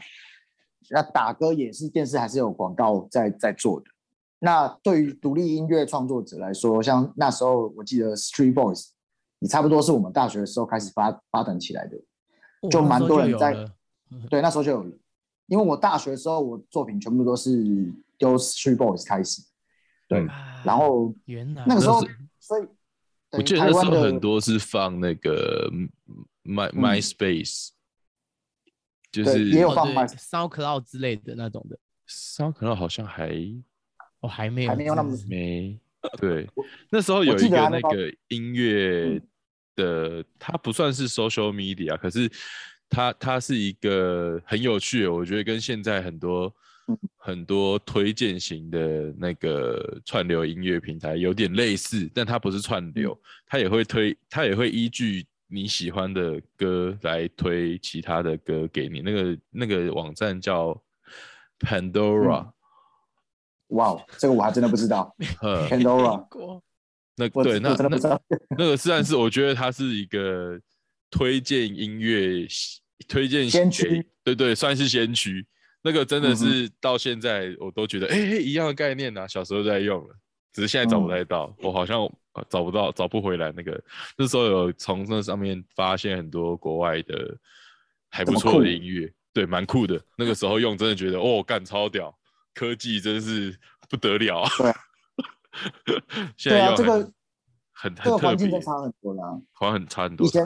那打歌也是电视还是有广告在在做的。那对于独立音乐创作者来说，像那时候我记得 Street Boys，也差不多是我们大学的时候开始发发展起来的。就蛮多人在对，那时候就有了。因为我大学的时候，我作品全部都是由 Street Boys 开始。对，然后原来那个时候，所以我记得那时候很多是放那个 My 嗯。MySpace，就是也有放 My- SoundCloud 之类的那种的，SoundCloud 好像还哦还没有还没有那么没对，那时候有一个那个音乐嗯的，它不算是 social media，可是它它是一个很有趣的，我觉得跟现在很多嗯很多推荐型的那个串流音乐平台有点类似，但它不是串流，嗯它也会推，它也会依据你喜欢的歌来推其他的歌给你。那个那个网站叫 Pandora，哇哦，这个我还真的不知道。[LAUGHS] 呃、Pandora，那对，那那。那个虽然是我觉得它是一个推荐音乐推荐先驱，对对，算是先驱。那个真的是到现在我都觉得，哎、一样的概念啊，小时候在用了，只是现在找不嗯太到，我好像呃找不到，找不回来那个。那时候有从那上面发现很多国外的还不错的音乐，对，蛮酷的。那个时候用真的觉得，哦，干超屌，科技真是不得了啊！对啊 [LAUGHS] 现在用很这个很这个很特别环境真，差很多啦。好像很差很多以。前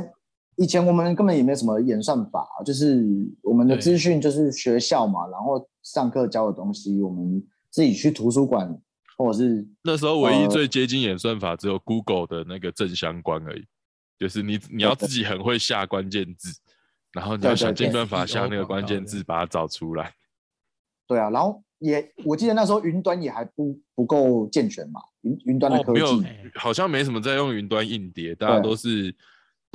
以前我们根本也没什么演算法，就是我们的对资讯就是学校嘛，然后上课教的东西，我们自己去图书馆或者是那时候唯一呃最接近演算法只有 Google 的那个正相关而已，就是你你要自己很会下关键字，然后你要想尽办法下那个关键字把它找出来。[LAUGHS] 对啊，然后也我记得那时候云端也还不不够健全嘛，云云端的哦，没有科技，哎，好像没什么在用云端硬碟，大家都是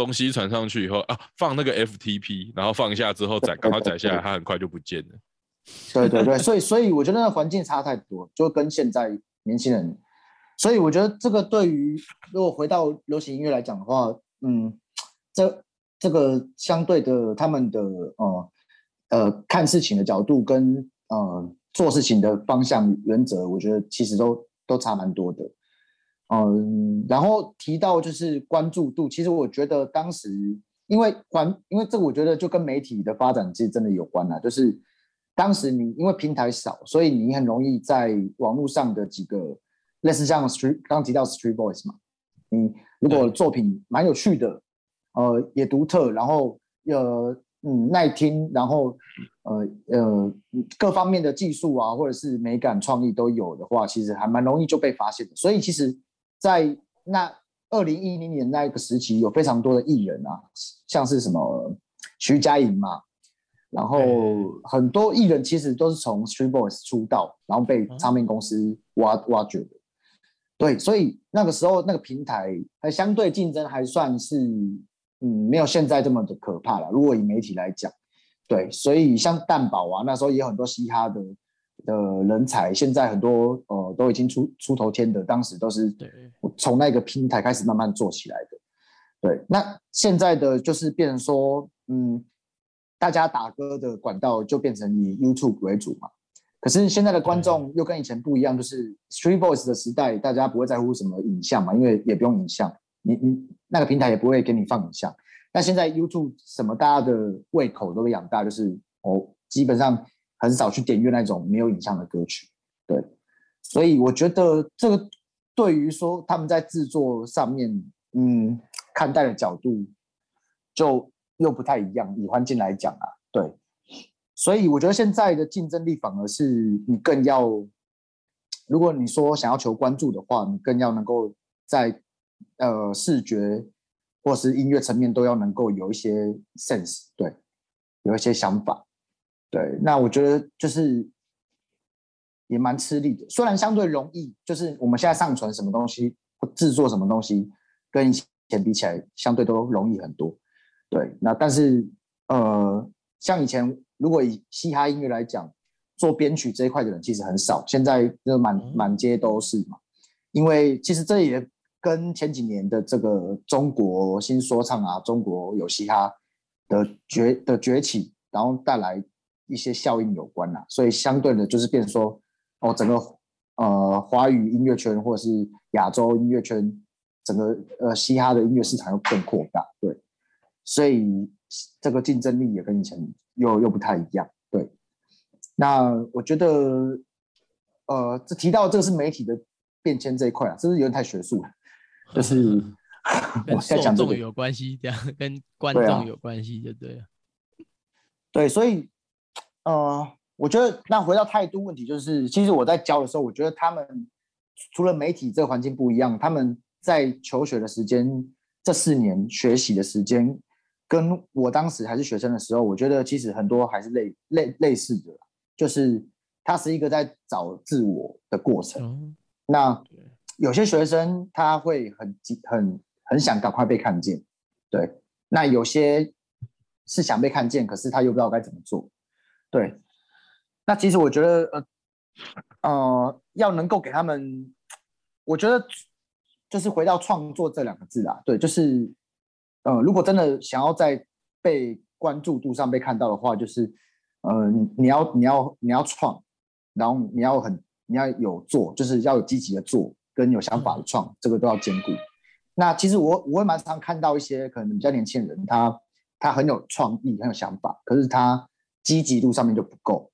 东西传上去以后啊，放那个 FTP，然后放下之后载，[LAUGHS] 赶快载下来，它很快就不见了。对对对，所以所以我觉得那个环境差太多，就跟现在年轻人，所以我觉得这个对于如果回到流行音乐来讲的话，嗯，这这个相对的他们的呃呃看事情的角度跟呃做事情的方向原则，我觉得其实都都差蛮多的。嗯，然后提到就是关注度，其实我觉得当时因为环，因为这个我觉得就跟媒体的发展其实真的有关啦，就是当时你因为平台少，所以你很容易在网络上的几个类似像 Street 刚刚提到 Street Boys 嘛，你如果作品蛮有趣的，呃也独特，然后呃嗯耐听，然后呃呃各方面的技术啊或者是美感创意都有的话，其实还蛮容易就被发现的。所以其实，在那二零一零年那个时期，有非常多的艺人啊，像是什么徐佳莹嘛。然后很多艺人其实都是从 Street Boys 出道，然后被唱片公司挖挖掘的。对，所以那个时候那个平台还相对竞争还算是，嗯，没有现在这么的可怕了。如果以媒体来讲，对，所以像蛋堡啊，那时候也有很多嘻哈的的人才，现在很多呃都已经出出头天的，当时都是从那个平台开始慢慢做起来的。对，那现在的就是变成说，嗯。大家打歌的管道就变成以 YouTube 为主嘛，可是现在的观众又跟以前不一样，就是 Street Voice 的时代，大家不会在乎什么影像嘛，因为也不用影像，你你那个平台也不会给你放影像。但现在 YouTube 什么大家的胃口都被养大，就是哦，基本上很少去点阅那种没有影像的歌曲，对。所以我觉得这个对于说他们在制作上面，嗯，看待的角度就。又不太一样，以环境来讲啊，对，所以我觉得现在的竞争力反而是你更要，如果你说想要求关注的话，你更要能够在呃视觉或是音乐层面都要能够有一些 sense，对，有一些想法，对，那我觉得就是也蛮吃力的，虽然相对容易，就是我们现在上传什么东西或制作什么东西，跟以前比起来，相对都容易很多。对，那但是呃，像以前如果以嘻哈音乐来讲，做编曲这一块的人其实很少，现在就满满街都是嘛。因为其实这也跟前几年的这个中国新说唱啊，中国有嘻哈的崛的崛起，然后带来一些效应有关啦。所以相对的，就是变说哦，整个呃华语音乐圈或者是亚洲音乐圈，整个呃嘻哈的音乐市场又更扩大，对。所以这个竞争力也跟以前又又不太一样，对。那我觉得，呃，这提到这个是媒体的变迁这一块啊，这是有点太学术了，就是 [LAUGHS] 跟受众有关系，这样跟观众有关系，就对了。对，所以，呃，我觉得那回到态度问题，就是其实我在教的时候，我觉得他们除了媒体这个环境不一样，他们在求学的时间这四年学习的时间。跟我当时还是学生的时候，我觉得其实很多还是类类类似的，就是它是一个在找自我的过程。那有些学生他会很很很想赶快被看见，对。那有些是想被看见，可是他又不知道该怎么做，对。那其实我觉得，呃呃，要能够给他们，我觉得就是回到创作这两个字啊，对，就是。呃，如果真的想要在被关注度上被看到的话，就是，呃，你要你要你要创，然后你要很你要有做，就是要有积极的做，跟有想法的创，这个都要兼顾。那其实我我会蛮常看到一些可能比较年轻人，他他很有创意，很有想法，可是他积极度上面就不够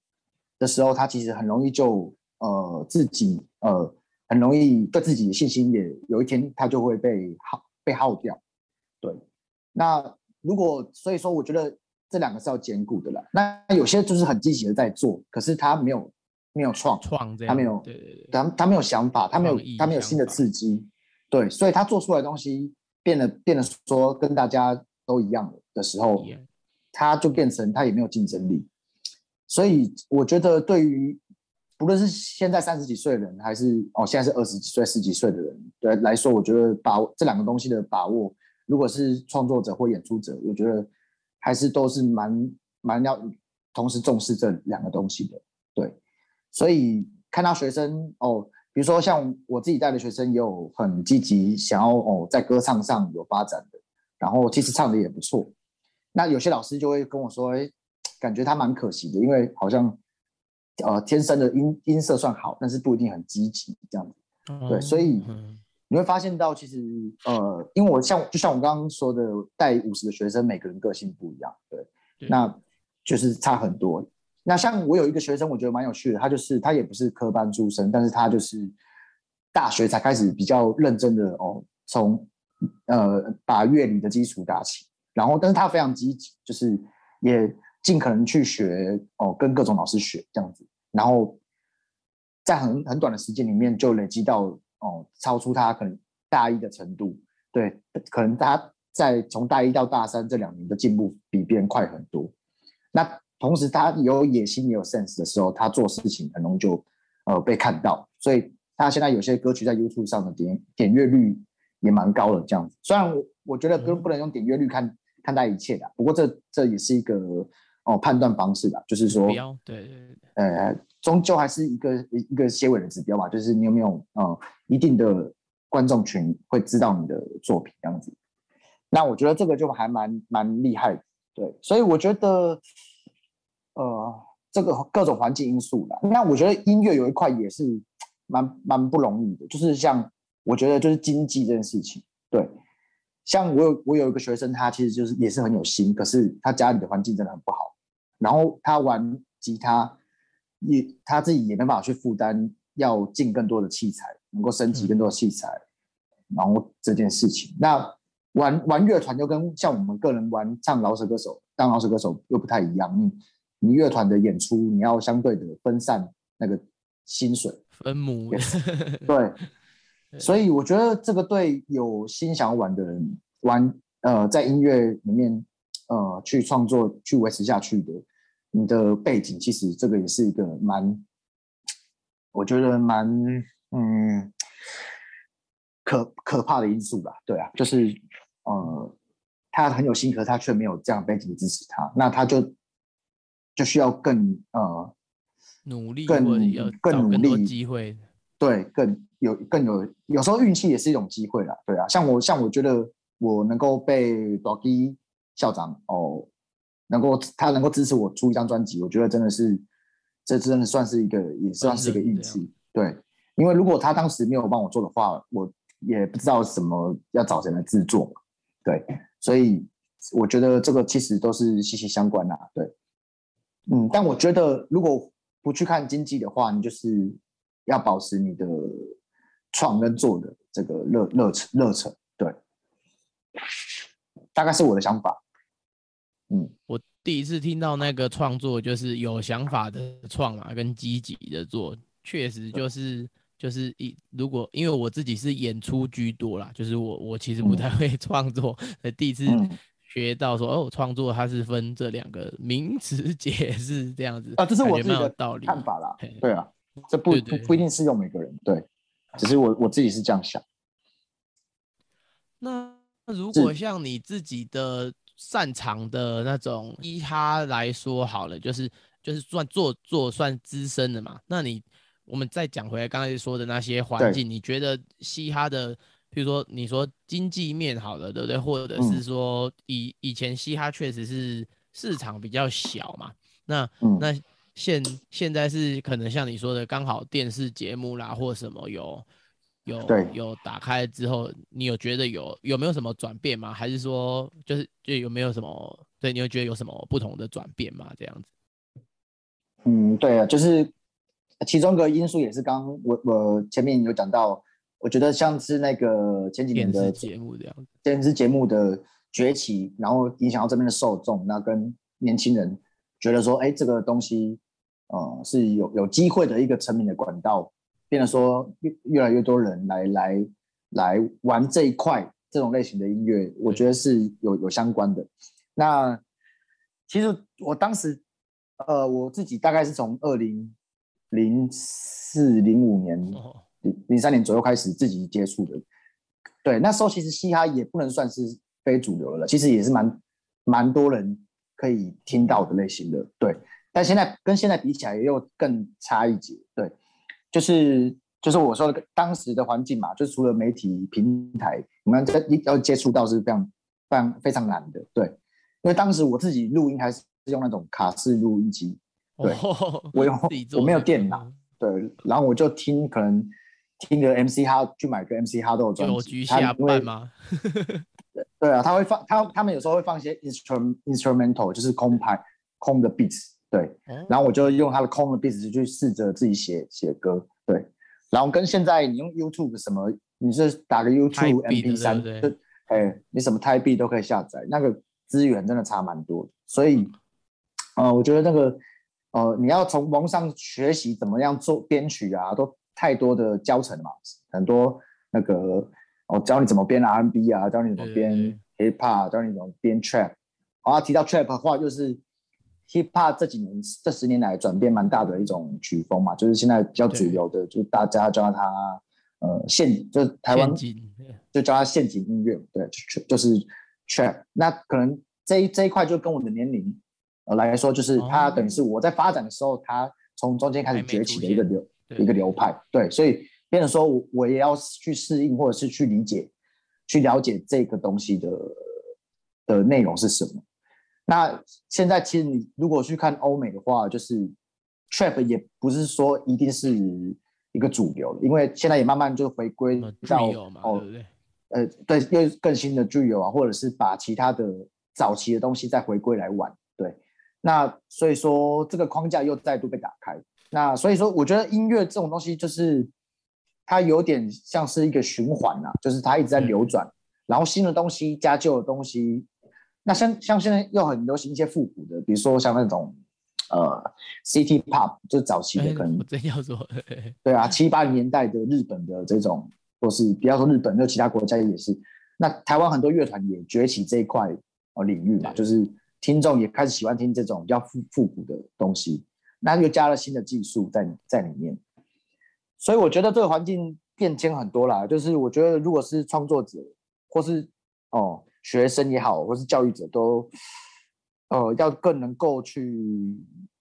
的时候，他其实很容易就呃自己呃很容易对自己的信心也有一天他就会被耗被耗掉，对。那如果所以说，我觉得这两个是要兼顾的啦。那有些就是很积极的在做，可是他没有没有创创，他没有对对对，他他没有想法，他没有他没有新的刺激，对，所以他做出来的东西变得变得说跟大家都一样的时候，他就变成他也没有竞争力。所以我觉得对于不论是现在三十几岁的人，还是哦现在是二十几岁、十几岁的人，对来说，我觉得把这两个东西的把握。如果是创作者或演出者，我觉得还是都是蛮蛮要同时重视这两个东西的，对。所以看到学生哦，比如说像我自己带的学生，也有很积极想要哦在歌唱上有发展的，然后其实唱的也不错。那有些老师就会跟我说，哎，感觉他蛮可惜的，因为好像呃天生的音音色算好，但是不一定很积极这样子。对，所以。你会发现到，其实呃，因为我像就像我刚刚说的，带五十个学生，每个人个性不一样，对，那就是差很多。那像我有一个学生，我觉得蛮有趣的，他就是他也不是科班出身，但是他就是大学才开始比较认真的哦，从呃把乐理的基础打起，然后但是他非常积极，就是也尽可能去学哦，跟各种老师学这样子，然后在很很短的时间里面就累积到哦，超出他可能大一的程度，对，可能他在从大一到大三这两年的进步比别人快很多。那同时他有野心也有 sense 的时候，他做事情很容易就呃被看到，所以他现在有些歌曲在 YouTube 上的点点阅率也蛮高的这样子。虽然我我觉得不不能用点阅率看看待一切的，不过这这也是一个哦判断方式吧，就是说，对对对，呃，终究还是一个一个结尾的指标吧，就是你有没有呃一定的观众群会知道你的作品这样子。那我觉得这个就还蛮蛮厉害的，对，所以我觉得。呃，这个各种环境因素啦。那我觉得音乐有一块也是蛮蛮不容易的，就是像我觉得就是经济这件事情。对，像我有我有一个学生，他其实就是也是很有心，可是他家里的环境真的很不好。然后他玩吉他，也他自己也没办法去负担要进更多的器材，能够升级更多的器材，然后这件事情。那玩玩乐团就跟像我们个人玩唱老舌歌手当老舌歌手又不太一样，嗯。你乐团的演出，你要相对的分散那个薪水分母，对，[LAUGHS] 所以我觉得这个对有心想玩的人玩，呃，在音乐里面呃去创作去维持下去的，你的背景其实这个也是一个蛮，我觉得蛮嗯可可怕的因素吧，对啊，就是呃他很有心，可他却没有这样背景支持他，那他就。就需要更呃努力，更更努力机会，对，更有更有有时候运气也是一种机会啦，对啊，像我像我觉得我能够被 d o g y 校长哦，能够他能够支持我出一张专辑，我觉得真的是这真的算是一个也算是一个运气，对，因为如果他当时没有帮我做的话，我也不知道什么要找谁来制作，对，所以我觉得这个其实都是息息相关的，对。嗯，但我觉得如果不去看经济的话，你就是要保持你的创跟做的这个热热忱热忱，对，大概是我的想法。嗯，我第一次听到那个创作就是有想法的创啊，跟积极的做，确实就是就是一如果因为我自己是演出居多啦，就是我我其实不太会 [LAUGHS] 创作，第一次。学到说哦，创作它是分这两个名词 [LAUGHS] 解释这样子啊，这是我自己的道理看法啦。对啊，这不不不一定适用每个人，对，只是我我自己是这样想。那如果像你自己的擅长的那种嘻哈来说好了，就是就是算做做算资深的嘛？那你我们再讲回来刚才说的那些环境，你觉得嘻哈的？比如说，你说经济面好了，对不对？或者是说，以以前嘻哈确实是市场比较小嘛，那那现现在是可能像你说的，刚好电视节目啦或什么有有有打开之后，你有觉得有有没有什么转变吗？还是说就是就有没有什么对你有觉得有什么不同的转变吗？这样子？嗯，对啊，就是其中一个因素也是刚我我前面有讲到。我觉得像是那个前几年的节目这样子，电视节目的崛起，然后影响到这边的受众，那跟年轻人觉得说，哎，这个东西，呃，是有有机会的一个成名的管道，变得说越越来越多人来来来玩这一块这种类型的音乐，我觉得是有有相关的。那其实我当时，呃，我自己大概是从二零零四零五年。零三年左右开始自己接触的，对，那时候其实嘻哈也不能算是非主流了，其实也是蛮蛮多人可以听到的类型的，对。但现在跟现在比起来又更差一截，对，就是就是我说的当时的环境嘛，就是除了媒体平台，我们在要接触到是非常非常非常难的，对。因为当时我自己录音还是用那种卡式录音机，对，我用我没有电脑，对，然后我就听可能。听个 MC 哈，去买个 MC 哈都有专辑，他会吗？对啊，他会放他他们有时候会放一些 instrument instrumental，就是空拍空的 beats，对。然后我就用他的空的 beats 去试着自己写写歌，对。然后跟现在你用 YouTube 什么，你是打个 YouTube MP 三，就哎，你什么泰币都可以下载，那个资源真的差蛮多的。所以，呃，我觉得那个，呃，你要从网上学习怎么样做编曲啊，都太多的教程嘛，很多那个，我教你怎么编 R&B 啊，教你怎么编 Hip Hop，教你怎么编 Trap。啊，提到 Trap 的话，就是 Hip Hop 这几年这十年来转变蛮大的一种曲风嘛，就是现在比较主流的，就大家叫它。呃，陷就是台湾就叫它陷阱音乐，对，就就是 trap。那可能这一这一块就跟我的年龄呃来说，就是它等于是我在发展的时候，它从中间开始崛起的一个流一个流派，对，所以变成说我我也要去适应或者是去理解、去了解这个东西的的内容是什么。那现在其实你如果去看欧美的话，就是 trap 也不是说一定是。一个主流，因为现在也慢慢就回归到哦，呃，对，又更新的具有啊，或者是把其他的早期的东西再回归来玩，对。那所以说这个框架又再度被打开。那所以说，我觉得音乐这种东西就是它有点像是一个循环啊，就是它一直在流转，然后新的东西加旧的东西。那像像现在又很流行一些复古的，比如说像那种。呃，City Pop 就早期的可能，我真要说，对啊，七八零年代的日本的这种，或是不要说日本，就其他国家也是。那台湾很多乐团也崛起这一块呃领域嘛，就是听众也开始喜欢听这种比较复复古的东西，那又加了新的技术在在里面。所以我觉得这个环境变迁很多啦，就是我觉得如果是创作者或是哦学生也好，或是教育者都。呃，要更能够去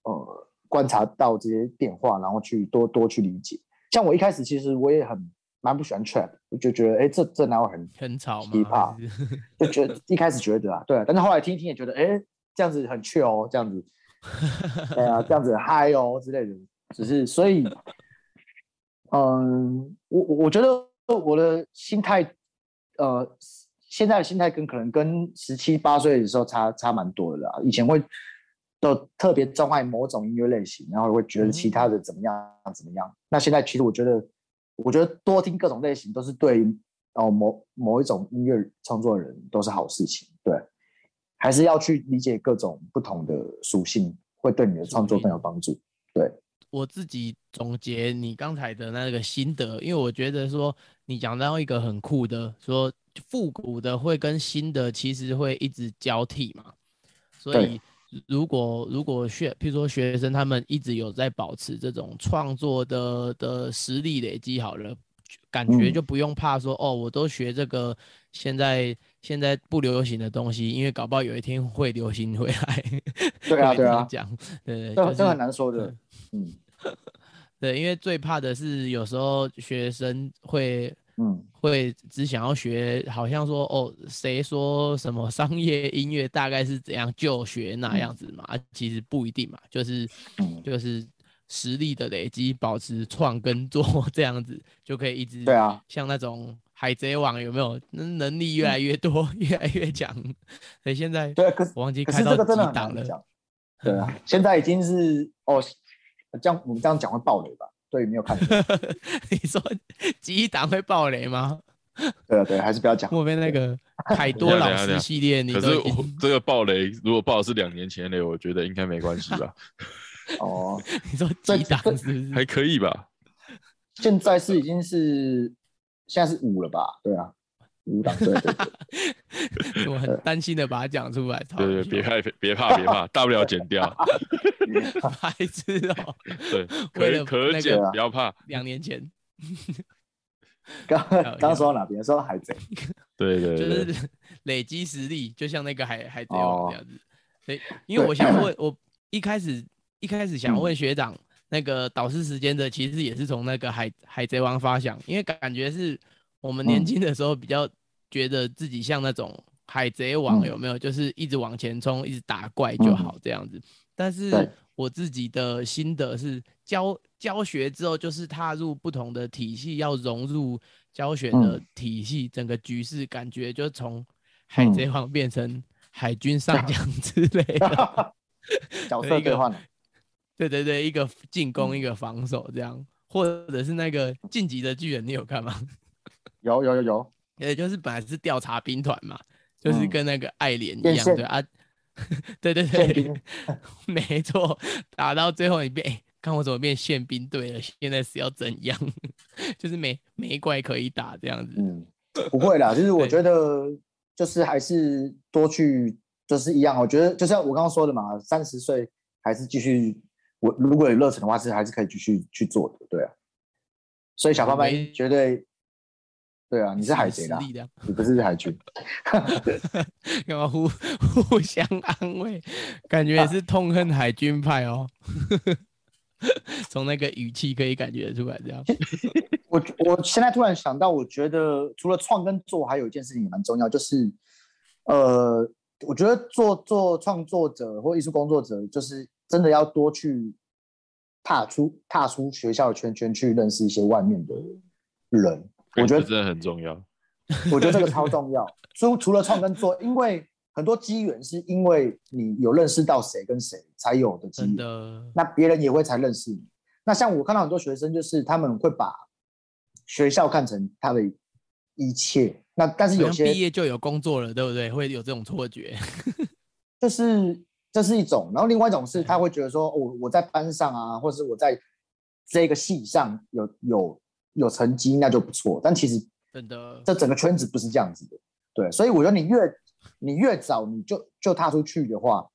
呃观察到这些变化，然后去多多去理解。像我一开始其实我也很蛮不喜欢 trap，我就觉得哎，这这哪有很很吵吗？[LAUGHS] 就觉得一开始觉得啊，对，但是后来听一听也觉得哎，这样子很 chill 哦，这样子，[LAUGHS] 哎呀，这样子嗨哦之类的。只是所以，嗯，我我我觉得我的心态，呃。现在的心态跟可能跟十七八岁的时候差差蛮多的啦。以前会都特别钟爱某种音乐类型，然后会觉得其他的怎么样怎么样。那现在其实我觉得，我觉得多听各种类型都是对哦某某一种音乐创作人都是好事情。对，还是要去理解各种不同的属性，会对你的创作更有帮助。对我自己总结你刚才的那个心得，因为我觉得说你讲到一个很酷的说。复古的会跟新的其实会一直交替嘛，所以如果如果学，譬如说学生他们一直有在保持这种创作的的实力累积好了，感觉就不用怕说哦，我都学这个现在现在不流行的东西，因为搞不好有一天会流行回来。[LAUGHS] 对啊，对啊，讲对，这这很难说的。嗯，[LAUGHS] 对，因为最怕的是有时候学生会。嗯，会只想要学，好像说哦，谁说什么商业音乐大概是怎样就学那样子嘛？其实不一定嘛，就是就是实力的累积，保持创跟做 [LAUGHS] 这样子就可以一直对啊，像那种海贼王有没有？能能力越来越多，[LAUGHS] 越来越强。所以现在对，可是忘记开到几档了。对啊，现在已经是哦，这样我们这样讲会爆雷吧？对，没有看。[LAUGHS] 你说几档会爆雷吗？[LAUGHS] 对啊，对，还是不要讲。后面那个海多老师系列，你可是这个爆雷，如果爆的是两年前的，我觉得应该没关系吧。哦，你说几档是还可以吧？现在是已经是现在是五了吧？对啊。五档对对对，[LAUGHS] 我很担心的把它讲出来。对对，别害别怕别怕，大不了剪掉。孩子哦，对，[LAUGHS] 可可剪，不要怕。两年前，刚刚说到哪边？说到海贼。[LAUGHS] 对对，就是累积实力，就像那个海海贼王这样子。所以，因为我想问，我一开始一开始想问学长，那个导师时间的，其实也是从那个海海贼王发想，因为感觉是。我们年轻的时候比较觉得自己像那种海贼王，有没有？就是一直往前冲，一直打怪就好这样子。但是我自己的心得是，教教学之后，就是踏入不同的体系，要融入教学的体系，整个局势感觉就从海贼王变成海军上将 [LAUGHS] 之类的 [LAUGHS] 角色兑换。对对对，一个进攻，一个防守，这样，或者是那个晋级的巨人，你有看吗？[LAUGHS] 有有有有，也就是本来是调查兵团嘛，就是嗯跟那个爱莲一样，变现对啊，[LAUGHS] 对对宪对兵，[LAUGHS] 没错，打到最后一遍，哎看我怎么变宪兵队了，现在是要怎样？就是没没怪可以打这样子，嗯，不会啦，就是我对觉得就是还是多去，就是一样。我觉得就像我刚刚说的嘛，三十岁还是继续，我如果有热忱的话，是还是可以继续去做的，对啊。所以小胖没班绝对，对啊，你是海贼啦你不是海军。[LAUGHS] 干嘛互 [LAUGHS] 互相安慰？感觉也是痛恨海军派哦。[LAUGHS] 从那个语气可以感觉出来，这样。我我现在突然想到，我觉得除了创跟做，还有一件事情也蛮重要，就是呃，我觉得做做创作者或艺术工作者，就是真的要多去踏出踏出学校的圈圈，去认识一些外面的人。我觉得这真的很重要。我觉得这个超重要。除除了创跟做，因为很多机缘是因为你有认识到谁跟谁才有的机真缘。的，那别人也会才认识你。那像我看到很多学生，就是他们会把学校看成他的一切。那但是有些毕业就有工作了，对不对？会有这种错觉。[LAUGHS] 就是这是一种，然后另外一种是他会觉得说，我、我在班上啊，或者是我在这个系上有有有成绩，那就不错。但其实真的，这整个圈子不是这样子的，对。所以我觉得你越你越早你就就踏出去的话，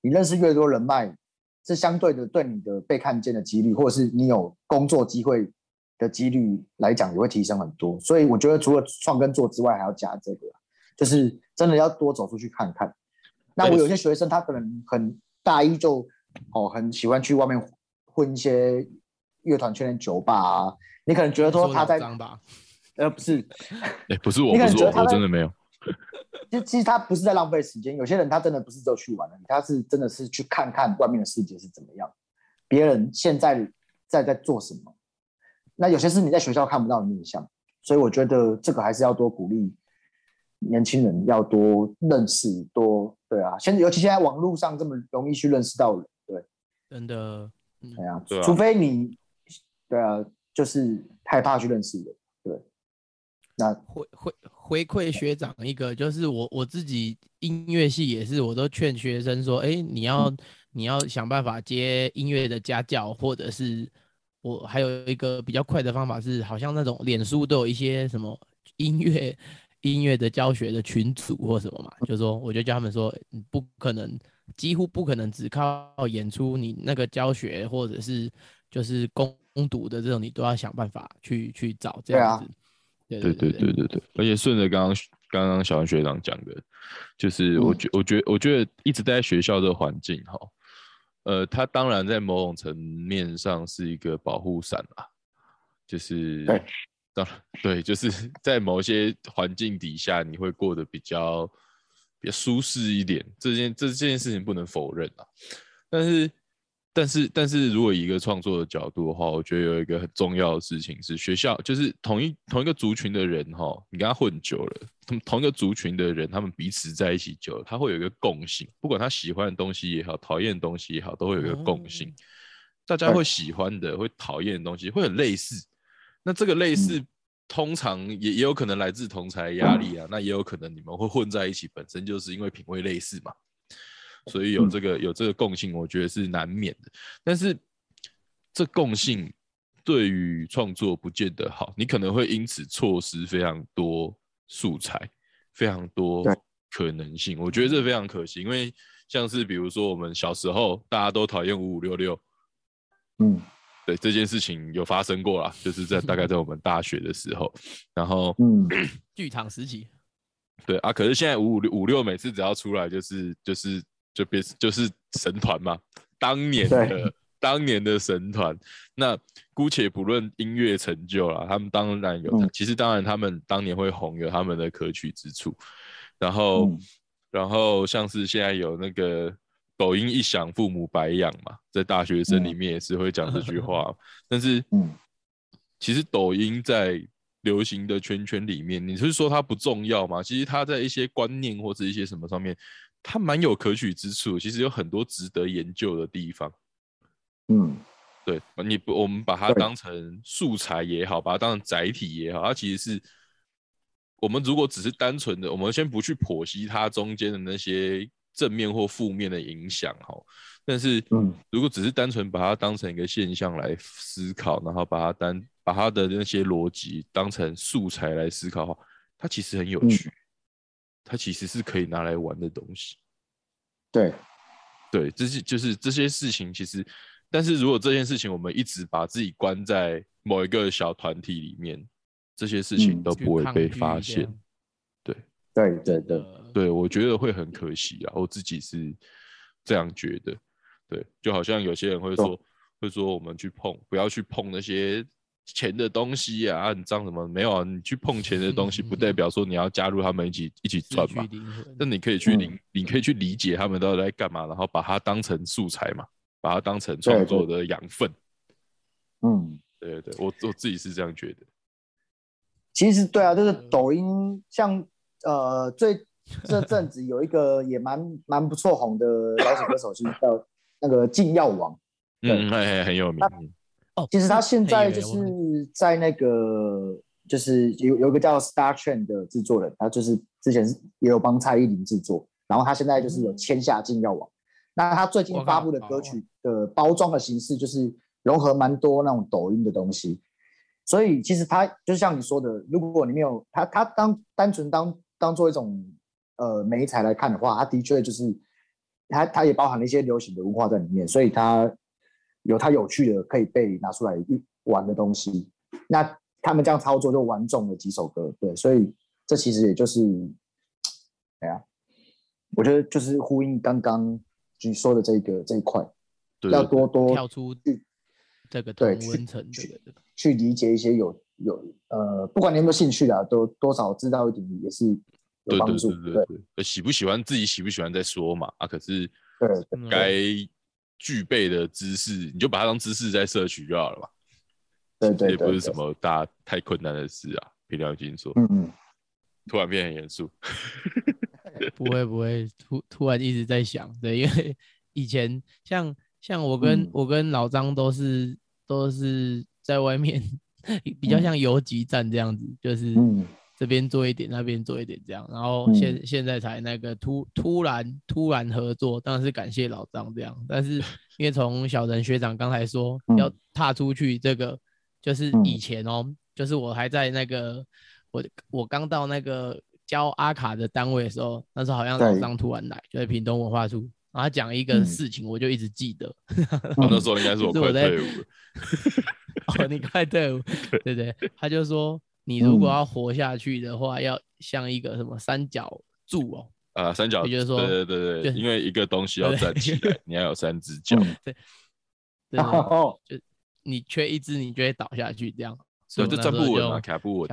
你认识越多人脉，这相对的对你的被看见的几率，或者是你有工作机会的几率来讲，也会提升很多。所以我觉得除了创跟做之外，还要加这个，就是真的要多走出去看看。那我有些学生，他可能很大一就哦很喜欢去外面混一些乐团圈的酒吧啊，你可能觉得说他在？呃不是，[LAUGHS] 哎、不是我，你可不是我，能觉得他在我真的没有。[LAUGHS] 其实其实他不是在浪费时间，有些人他真的不是只有去玩而已，他是真的是去看看外面的世界是怎么样，别人现在在在做什么。那有些是你在学校看不到的面向，所以我觉得这个还是要多鼓励年轻人，要多认识，多对啊。现在尤其现在网络上这么容易去认识到人，对真的，对啊，对啊除非你对啊，就是害怕去认识人，对。那回回回馈学长一个，就是我我自己音乐系也是，我都劝学生说，哎，你要你要想办法接音乐的家教，或者是我还有一个比较快的方法是，好像那种脸书都有一些什么音乐音乐的教学的群组或什么嘛，就说我就叫他们说，你不可能，几乎不可能只靠演出，你那个教学或者是就是攻读的这种，你都要想办法去去找这样子。对对对对对。对，而且顺着刚刚刚刚小文学长讲的，就是我嗯觉我觉我觉得一直待在学校的环境哈，呃，他当然在某种层面上是一个保护伞啦，就是对当然 [LAUGHS] 对，就是 [LAUGHS] 在某些环境底下，你会过得比较比较舒适一点，这件这这件事情不能否认啊，但是。但是，但是如果以一个创作的角度的话，我觉得有一个很重要的事情是，学校就是同一同一个族群的人哈，你跟他混久了，同同一个族群的人，他们彼此在一起久了，他会有一个共性，不管他喜欢的东西也好，讨厌的东西也好，都会有一个共性。大家会喜欢的，会讨厌的东西会很类似。那这个类似，通常也也有可能来自同才压力啊，那也有可能你们会混在一起，本身就是因为品味类似嘛。所以有这个有这个共性，我觉得是难免的。但是这共性对于创作不见得好，你可能会因此错失非常多素材，非常多可能性。我觉得这非常可惜，因为像是比如说我们小时候大家都讨厌五五六六，嗯对这件事情有发生过啦，就是在大概在我们大学的时候，然后嗯，[CLEARS THROAT] 剧场时期，对啊，可是现在五五六五六每次只要出来就是就是就变就是神团嘛，当年的对当年的神团。那姑且不论音乐成就啦，他们当然有，嗯其实当然他们当年会红有他们的可取之处。然后、嗯然后像是现在有那个抖音一响，父母白养嘛，在大学生里面也是会讲这句话。[LAUGHS] 但是嗯其实抖音在流行的圈圈里面，你是说它不重要吗？其实它在一些观念或者一些什么上面，它蛮有可取之处，其实有很多值得研究的地方。嗯，对你不，我们把它当成素材也好，把它当成载体也好，它其实是我们如果只是单纯的，我们先不去剖析它中间的那些正面或负面的影响哈，但是嗯。如果只是单纯把它当成一个现象来思考，然后把它单把它的那些逻辑当成素材来思考的话，它其实很有嗯。趣，它其实是可以拿来玩的东西。对，对，这是就是这些事情，其实，但是如果这件事情我们一直把自己关在某一个小团体里面，这些事情都不会被发现样。对对对，呃对，我觉得会很可惜啊，我自己是这样觉得。对，就好像有些人会说，会说我们去碰，不要去碰那些钱的东西啊，很脏什么？没有啊，你去碰钱的东西，不代 [LAUGHS] 表说你要加入他们一起一起失赚嘛。去灵魂但你可以去理，嗯你可以去理解他们到底在干嘛，然后把它当成素材嘛，把它当成创作的养分。嗯，对对对，我我自己是这样觉得。其实对啊，就是抖音像呃最这阵子有一个也蛮蛮不错红的老手歌手，就是叫那个禁药王。嗯，还还很有名。其实他现在就是在那个，就是有有一个叫 Star Chain 的制作人，他就是之前是也有帮蔡依林制作，然后他现在就是有签下禁药王。那他最近发布的歌曲的包装的形式，就是融合蛮多那种抖音的东西。所以其实他就像你说的，如果你没有他，他当单纯当当做一种呃媒材来看的话，它的确就是它它也包含了一些流行的文化在里面，所以它有它有趣的可以被拿出来玩的东西。那他们这样操作就玩中了几首歌，对，所以这其实也就是，哎呀，我觉得就是呼应刚刚你说的这个这一块，要多多跳出去这个对去同温层这去个，去理解一些有有呃，不管你有没有兴趣啊，都多少知道一点也是有对对帮助。对对对对，喜不喜欢自己喜不喜欢再说嘛啊，可是对嗯该具备的知识，你就把它当知识在摄取就好了嘛，对对对，也不是什对，么大太困难的事啊。凭良心说，嗯嗯，突然变很严肃，[LAUGHS] 不会不会，突突然一直在想，对，因为以前像像我跟、嗯我跟老张都是都是在外面比较像游击战这样子，就是嗯这边做一点，那边做一点这样，然后嗯现、现在才那个突突然突然合作，当然是感谢老张这样，但是 [LAUGHS] 因为从小人学长刚才说嗯要踏出去这个，就是嗯以前哦，就是我还在那个我我刚到那个教阿卡的单位的时候，那时候好像老对。张突然来，就在屏东文化处，然后他讲一个嗯。事情，我就一直记得。我那时候应该是我 [LAUGHS] 快退伍了，[LAUGHS] [LAUGHS] 哦，你快退伍，[LAUGHS] 对对，他就说你如果嗯要活下去的话，要像一个什么三角柱哦，啊，三角，也就是说对对对对，因为一个东西要站起来，[LAUGHS] 你要有三只脚，对，然后就，你缺一只，你就会倒下去这样，所对，以就站不稳啊，卡不稳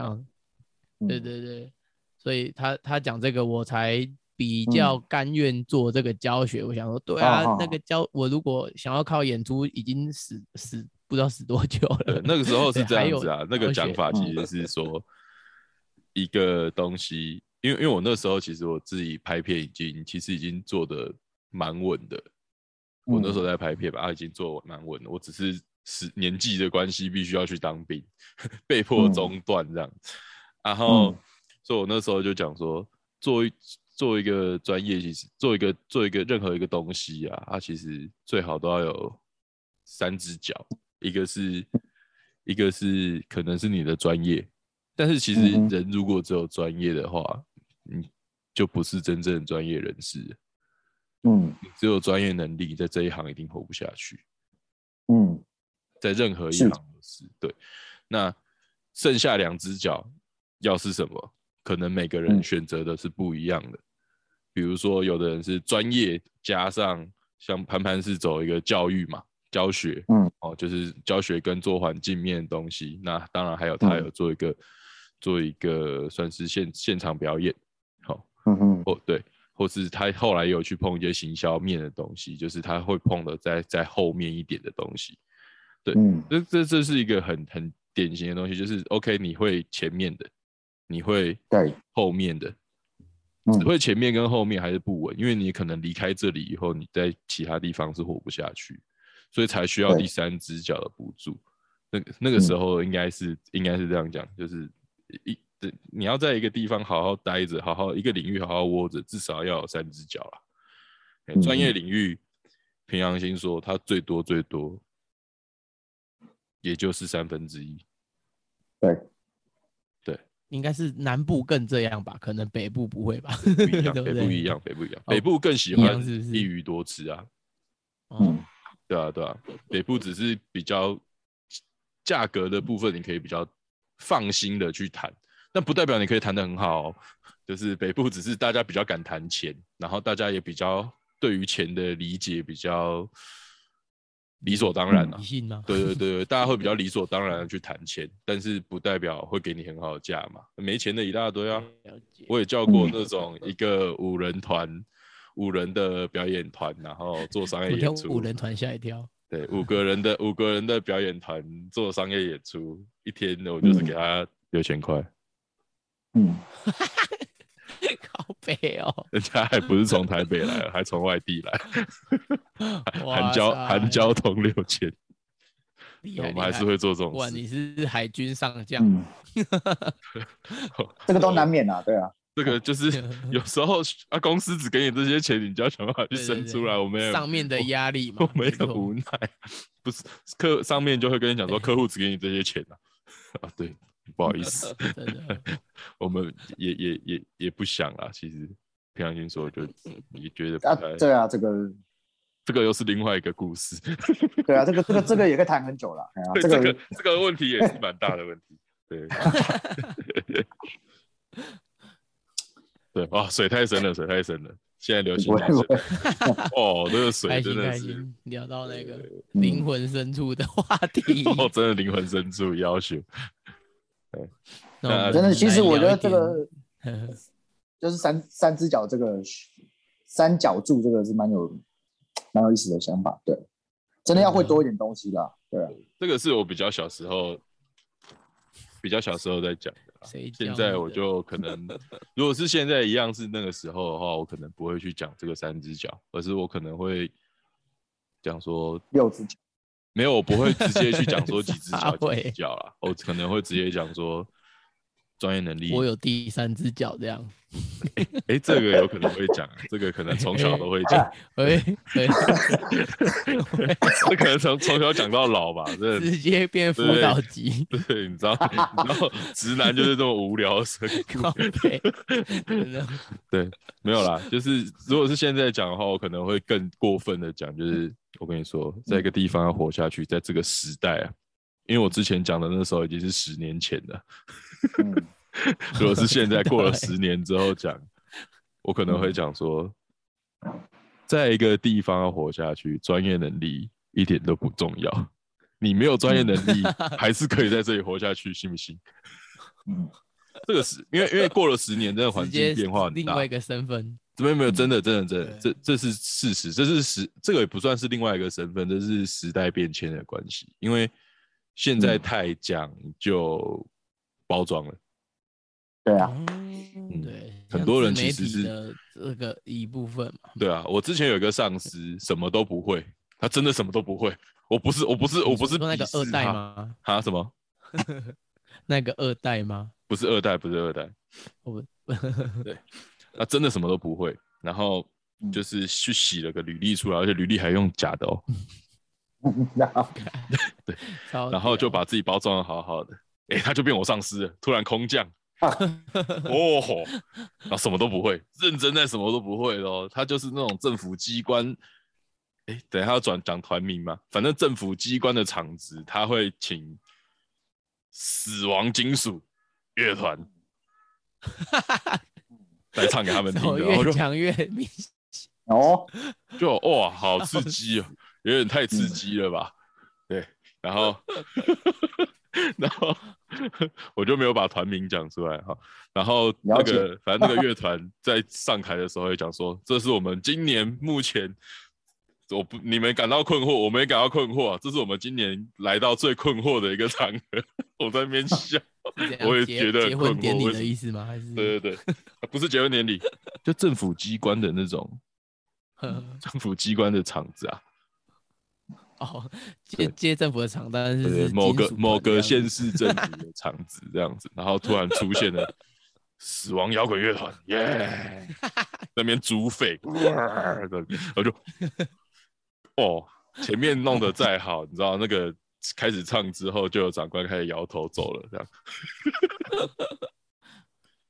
对对对，所以他他讲这个，我才比较甘愿做这个教学。我想说，对啊，哦。那个教我如果想要靠演出，已经死死不知道死多久了。，那个时候是这样子啊，那个讲法其嗯实是说一个东西，因为因为我那时候其实我自己拍片已经其实已经做的蛮稳的，我那时候在拍片吧，啊已经做蛮稳的，我只是是年纪的关系必须要去当兵，[LAUGHS] 被迫嗯。中断这样，然后嗯。所以我那时候就讲说，做一做一个专业，其实做一个做一个任何一个东西啊，它其实最好都要有三只脚，一个是一个是可能是你的专业，但是其实人如果只有专业的话，你就不是真正的专业人士。嗯你只有专业能力，在这一行一定活不下去，嗯在任何一行都是对。那剩下两只脚要是什么？可能每个人嗯选择的是不一样的。比如说，有的人是专业加上像潘潘是走一个教育嘛，教学，嗯，哦，就是教学跟做环境面的东西。那当然还有他嗯有做一个、做一个算是现现场表演，好、嗯嗯哦对，或是他后来有去碰一些行销面的东西，就是他会碰的在在后面一点的东西。对嗯这这这是一个很很典型的东西，就是 OK，你会前面的，你会对后面的，嗯只会前面跟后面还是不稳，因为你可能离开这里以后，你在其他地方是活不下去，所以才需要第三只脚的补助。那个那个时嗯候应该是、应该是这样讲，就是一，你要在一个地方好好待着，好好一个领域好好窝着，至少要有三只脚啦。欸专业领域，平阳心说它最多最多，也就是三分之一。对，应该是南部更这样吧，可能北部不会吧？不一样，[LAUGHS] 北部一样，北部一样，哦北部更喜欢一鱼多吃啊。哦，对啊，对啊，北部只是比较价格的部分，你可以比较放心的去谈，但不代表你可以谈的很好、哦。就是北部只是大家比较敢谈钱，然后大家也比较对于钱的理解比较理所当然啊？对对对对，大家会比较理所当然的去谈钱，但是不代表会给你很好的价嘛。没钱的一大堆啊，我也叫过那种一个五人团、五人的表演团，然后做商业演出。五人团吓一跳，对，五个人的 [LAUGHS] 五个人的表演团做商业演出，一天我就是给他六千块，嗯，[LAUGHS] 靠背哦，[LAUGHS] 人家还不是从台北来，还从外地来，哇含交塞含交通六千，我们还是会做这种哇，事。你是海军上将，嗯，这个都难免啊，对啊，这个就是 [LAUGHS] 有时候啊，公司只给你这些钱，你就要想办法去生出来。我们也上面的压力嘛我，们没错也无奈，不是客上面就会跟你讲说，客户只给你这些钱啊，啊，对，不好意思，[LAUGHS] 我们也也也也不想啊。其实平常心说，就也觉得不啊太，，对啊，这个，这个又是另外一个故事。对啊，这个这个这个也可以谈很久了，哎呀，对，这这个个这个问题也是蛮大的问题。对，[LAUGHS] 对，哇，水太深了，水太深了。现在流行哦，这个水真的是，聊到那个嗯灵魂深处的话题。[LAUGHS] 哦，真的灵魂深处要求。[LAUGHS] 那真的，其实我觉得这个 [LAUGHS] 就是三三只脚这个三角柱这个是蛮有蛮有意思的想法，对，真的要会多一点东西啦，对啊，这个是我比较小时候，比较小时候在讲的现在我就可能，[LAUGHS] 如果是现在一样是那个时候的话，我可能不会去讲这个三只脚，而是我可能会讲说，六只脚，没有，我不会直接去讲说几只脚几只脚啦，我可能会直接讲说专业能力。我有第三只脚这样。哎，这个有可能会讲，[LAUGHS] 这个可能从小都会讲，喂，[LAUGHS] 喂。这可能从从小讲到老吧，这 [LAUGHS] 直接变辅对导级，对，你知道，你知道直男就是这么无聊对，没有啦，就是如果是现在讲的话，我可能会更过分的讲，就是我跟你说，在一个地方要活下去，在这个时代啊，因为我之前讲的那时候已经是十年前了，嗯，[LAUGHS] 如果是现在 [LAUGHS] 过了对十年之后讲，我可能会讲说，在一个地方要活下去，专业能力一点都不重要，你没有专业能力，还是可以在这里活下去，信不信？嗯这个是因为因为过了十年，真的环境变化很大另外一。个身份，没有没有，真的真的真的，对这这是事实，这是时，这个也不算是另外一个身份，这是时代变迁的关系。因为现在嗯太讲究包装了，对啊，嗯，对，很多人其实是的这个一部分嘛，对啊。我之前有一个上司，[LAUGHS] 什么都不会，他真的什么都不会。我不是我不是我不是说那个二代他？吗？啊什么？[LAUGHS] 那个二代吗？不是二代，不是二代，我 [LAUGHS] 对他真的什么都不会。然后嗯就是去洗了个履历出来，而且履历还用假的哦。[LAUGHS] 然后超然后就把自己包装的好好的，哎、他就变我上司了，突然空降，[LAUGHS] 哦吼，然后什么都不会，认真在什么都不会咯。他就是那种政府机关，哎、等一下要转讲团名嘛，反正政府机关的场子，他会请死亡金属乐团。[LAUGHS] 来唱给他们听的，然后就越讲越明显，哦，就哇，好刺激哦，有点太刺激了吧？对，然后 [LAUGHS] 然后我就没有把团名讲出来哈。然后那个反正那个乐团在上台的时候也讲说，这是我们今年目前。我不，你们感到困惑，我们也感到困惑。这是我们今年来到最困惑的一个场合。[LAUGHS] 我在那边笑，[LAUGHS] 我也结觉得很结婚典礼的意思吗？还是对对对，不是结婚典礼，就政府机关的那种政府机关的场子啊。哦，接接政府的场，但是，是某个某个县市政府的场子这样子，然后突然出现了 [LAUGHS] 死亡摇滚乐团，耶，[LAUGHS] 那边猪肺，我就哦，前面弄得再好，你知道那个开始唱之后，就有长官开始摇头走了，这样。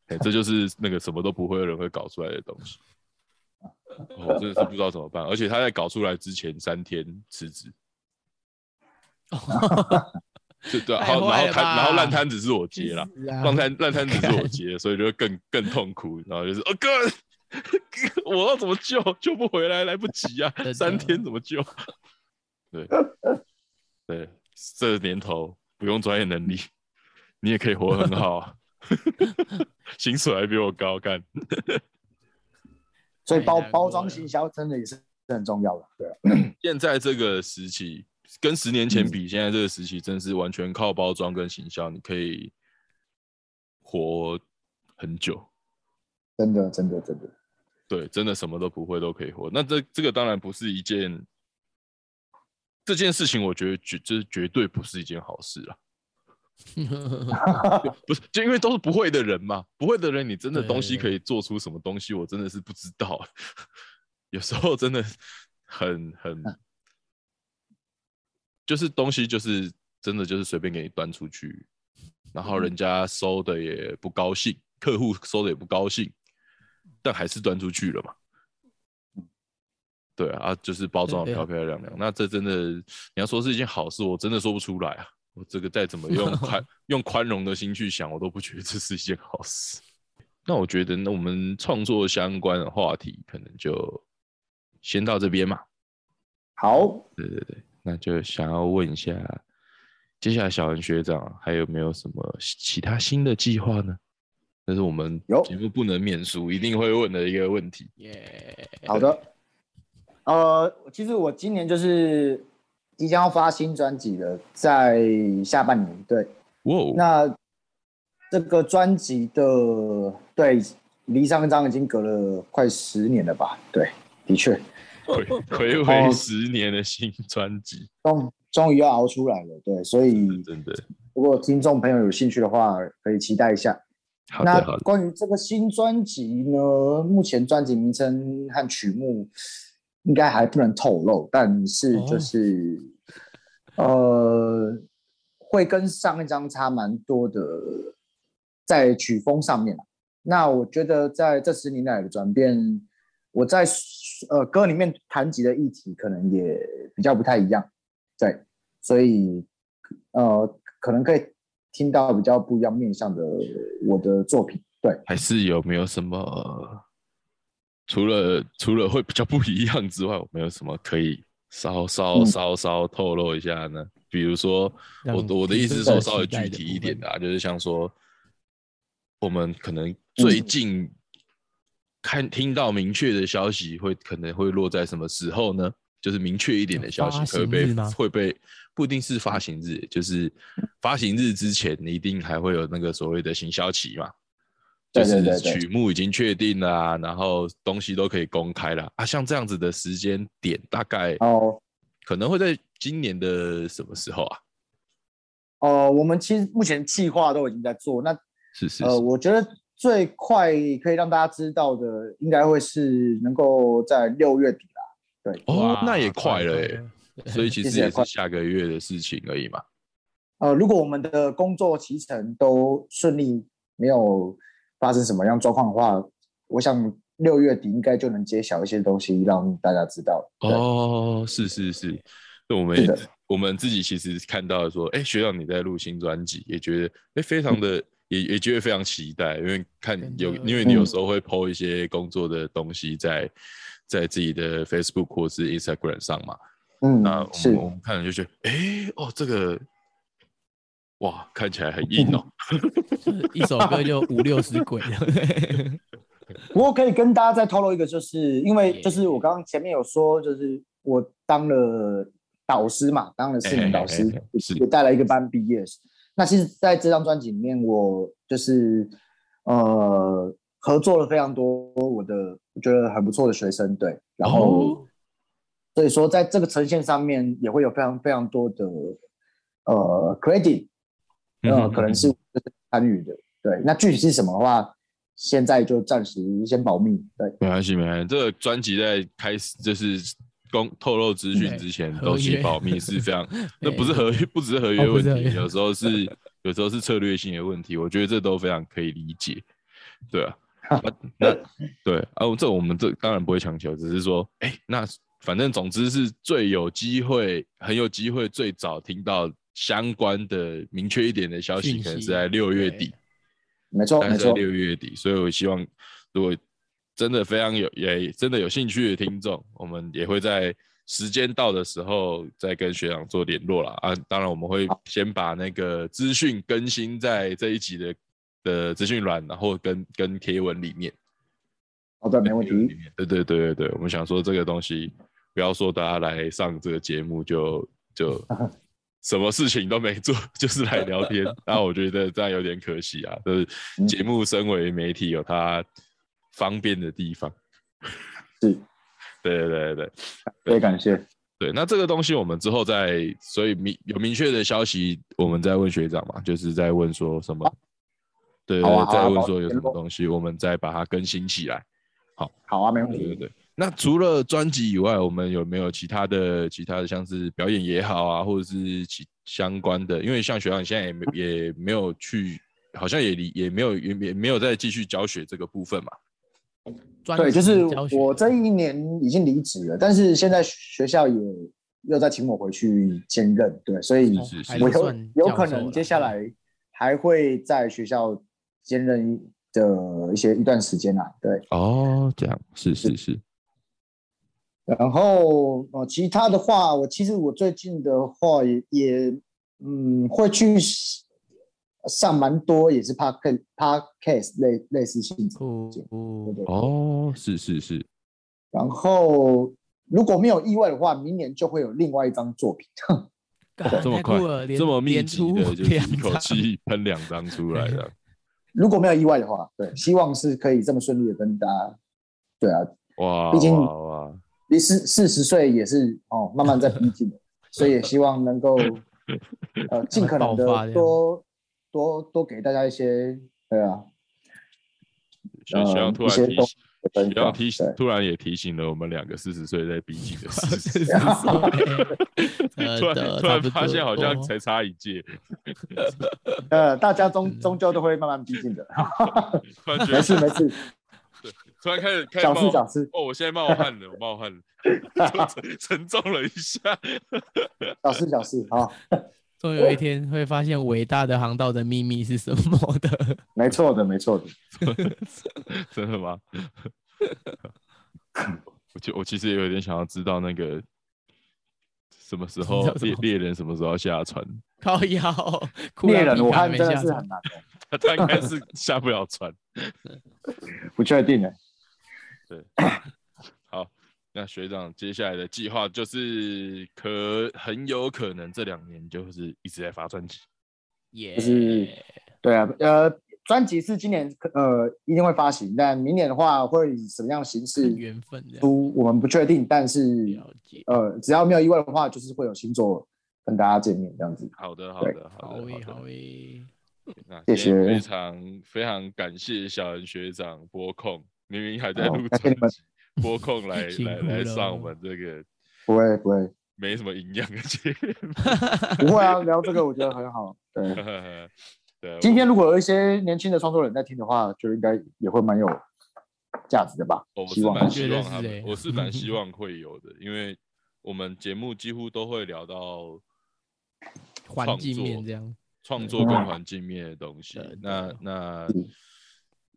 哎、这就是那个什么都不会的人会搞出来的东西。哦我真的是不知道怎么办，而且他在搞出来之前三天辞职，[LAUGHS] 对对然后摊然后烂摊子是我接啦，烂摊烂摊子是我接，[LAUGHS] 所以就更更痛苦，然后就是哦哥，我要怎么救？救不回来，来不及啊三天怎么救？对对，这年头不用专业能力，你也可以活很好啊，[LAUGHS] 薪水还比我高，干。所以包包装了行销真的也是很重要的，对啊。现在这个时期跟十年前比，现在这个时期真是完全靠包装跟行销，你可以活很久。真的真的真的，对，真的什么都不会都可以活。那这这个当然不是一件这件事情，我觉得绝这绝对不是一件好事啊。[LAUGHS] 不是，就因为都是不会的人嘛，不会的人，你真的东西可以做出什么东西，我真的是不知道。[LAUGHS] 有时候真的很很，就是东西就是真的就是随便给你端出去，然后人家收的也不高兴，客户收的也不高兴，但还是端出去了嘛。对啊，啊就是包装的漂漂亮亮。那这真的，你要说是一件好事，我真的说不出来啊。我这个再怎么用宽 [LAUGHS] 用宽容的心去想，我都不觉得这是一件好事。那我觉得，那我们创作相关的话题可能就先到这边嘛。好，对对对，那就想要问一下，接下来小文学长还有没有什么其他新的计划呢？这是我们有节目不能免俗，一定会问的一个问题。耶，好的。呃，其实我今年就是即将要发新专辑了，在下半年。对，哇哦，那这个专辑的对离上一张已经隔了快十年了吧？对，的确，回 [LAUGHS] 回哦味十年的新专辑，终终于要熬出来了。对，所以真的如果听众朋友有兴趣的话，可以期待一下。那好的好的。关于这个新专辑呢，目前专辑名称和曲目应该还不能透露，但是哦就是、呃，会跟上一张差蛮多的，在曲风上面啊那我觉得在这十年来的转变，我在呃歌里面谈及的议题可能也比较不太一样，对，所以呃可能可以听到比较不一样面向的我的作品，对。还是有没有什么除了除了会比较不一样之外，有没有什么可以稍稍嗯稍稍透露一下呢？比如说，我让我的意思是说稍微具体一点的啊，就是像说我们可能最嗯近看听到明确的消息会可能会落在什么时候呢？就是明确一点的消息发会被会被不一定是发行日，就是发行日之前，你一定还会有那个所谓的行销期嘛。就是对对对对曲目已经确定了啊，然后东西都可以公开了啊。像这样子的时间点，大概哦可能会在今年的什么时候啊？哦，我们其实目前计划都已经在做。那呃，是是呃，我觉得最快可以让大家知道的，应该会是能够在六月底啦。对，哦，那也快了耶。所以其其实也是下个月的事情而已嘛。呃，如果我们的工作期程都顺利，没有发生什么样状况的话，我想六月底应该就能揭晓一些东西，让大家知道。哦，是是是，那我们我们自己其实看到说，哎，学长你在录新专辑，也觉得哎非常的也也觉得非常期待，因为看有因为你有嗯时候会 PO 一些工作的东西在在自己的 Facebook 或是 Instagram 上嘛，嗯，那我们我们看了就觉得，哎哦这个哇看起来很硬哦，就 [LAUGHS] 是一首歌就五六十轨了。[LAUGHS] 不过可以跟大家再透露一个，就是因为就是我刚刚前面有说，就是我当了导师嘛，当了四年导师也带了一个班毕业。那其实在这张专辑里面，我就是呃合作了非常多我的我觉得很不错的学生，对，然后、哦所以说在这个呈现上面也会有非常非常多的呃 credit，呃，可能是参与的。对，那具体是什么的话，现在就暂时先保密。对，没关系，没关系。这个专辑在开始就是公透露资讯之前，都去保密，是非常。[LAUGHS] 那不是合约，不只是合约问题，有时候是有时候是策略性的问题。我觉得这都非常可以理解。对啊，那对啊，这我们这当然不会强求，只是说，哎，那反正总之是最有机会，很有机会最早听到相关的明确一点的消息，可能是在六月底。没错，没错，六月底，所以我希望，如果真的非常有，也真的有兴趣的听众，我们也会在时间到的时候再跟学长做联络了啊。当然，我们会先把那个资讯更新在这一集的的资讯栏，然后跟跟贴文里面。好的，没问题。对对对对对，我们想说这个东西，不要说大家来上这个节目就就。[LAUGHS] 什么事情都没做，[LAUGHS] 就是来聊天，[LAUGHS] 那我觉得这样有点可惜啊。就是节目身为媒体，有它方便的地方。[LAUGHS] 是，对对对对，对，感谢。对，那这个东西我们之后再，所以明有明确的消息，我们再问学长嘛，就是在问说什么，对对，再问说有什么东西，我们再把它更新起来。好，好啊，没问题。对对对。那除了专辑以外，我们有没有其他的、其他的，像是表演也好啊，或者是其相关的？因为像学长现在也没也没有去，好像也离也没有也也没有再继续教学这个部分嘛。对，就是我这一年已经离职了，但是现在学校也又在请我回去兼任，对，所以我有有可能接下来还会在学校兼任的一些一段时间啊。对，哦，这样是是是。然后呃，其他的话，我其实我最近的话也也嗯会去上蛮多，也是 park parkcase 类类似性质节目，对对哦，是是是。然后如果没有意外的话，明年就会有另外一张作品。这么快，这么密集的，就一口气喷两张出来了。[LAUGHS] 如果没有意外的话，对，希望是可以这么顺利的跟大家。对啊，哇，毕竟。离四四十岁也是哦，慢慢在逼近所以也希望能够呃尽可能的多多多给大家一些对啊，呃一些东西。需要提醒，突然也提醒了我们两个四十岁在逼近的事情。突然突然发现好像才差一届。[LAUGHS] 呃，大家终终究都会慢慢逼近的。[LAUGHS] [LAUGHS] 没事没事。突然开始开小事小事哦，我现在冒汗了，我冒汗了，沉重了一下。小事小事啊，终有一天会发现伟大的航道的秘密是什么的。没错的，没错的，[LAUGHS] 真的吗？[LAUGHS] 我就我其实也有点想要知道那个什么时候猎猎人什么时候下船。靠 [LAUGHS] 腰猎人，我看真的是很难的，他应该是下不了船，不确定的。对，好，那学长接下来的计划就是可很有可能这两年就是一直在发专辑，也是对啊，呃，专辑是今年呃一定会发行，但明年的话会以什么样的形式缘分出我们不确定，但是呃只要没有意外的话，就是会有新作跟大家见面这样子。好的，好的，好的，好的。那谢谢，非常非常感谢小恩学长播控。明明还在录专辑，[LAUGHS] 播控来来来上我们这个不会不会没什么营养的节目，[LAUGHS] 不会啊，聊这个我觉得很好。对 [LAUGHS] 对，今天如果有一些年轻的创作人在听的话，就应该也会蛮有价值的吧？我是蛮希望他们，我是蛮希望会有的，因为我们节目几乎都会聊到环境面这样，创作跟环境面的东西。那那。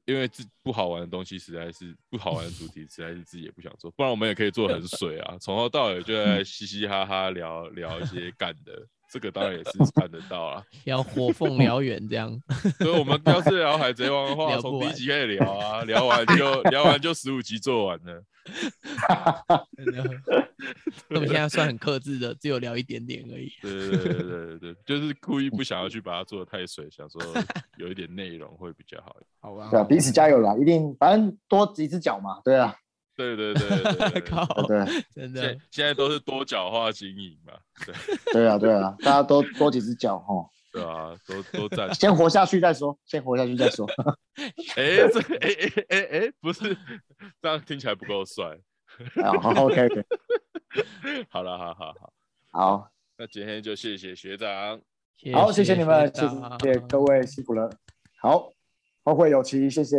因为自不好玩的东西实在是不好玩的主题，实在是自己也不想做。不然我们也可以做很水啊，从头到尾就在嘻嘻哈哈聊聊一些干的。这个当然也是看得到啊，[LAUGHS] 要火凤燎原这样。[LAUGHS] 所以我们要是聊海贼王的话，从第一集开始聊啊，聊完就聊完就十五集做完了。[LAUGHS] 那我们现在算很克制的，只有聊一点点而已。对对对对对对，就是故意不想要去把它做的太水，想说有一点内容会比较好。好吧，对啊，彼此加油啦，一定反正多几只脚嘛，对啊。对对对对对对，[LAUGHS] 靠，对真的现现在都是多角化经营嘛，对 [LAUGHS] 对啊对啊，大家都多几只脚哈，对啊，都都在。[LAUGHS] 先活下去再说，先活下去再说。哎，这哎哎哎哎，不是这样听起来不够帅。好，OK OK，好了，好好好，好，那今天就谢谢学长。好，谢谢你们，谢谢各位辛苦了。好，后会有期，谢谢。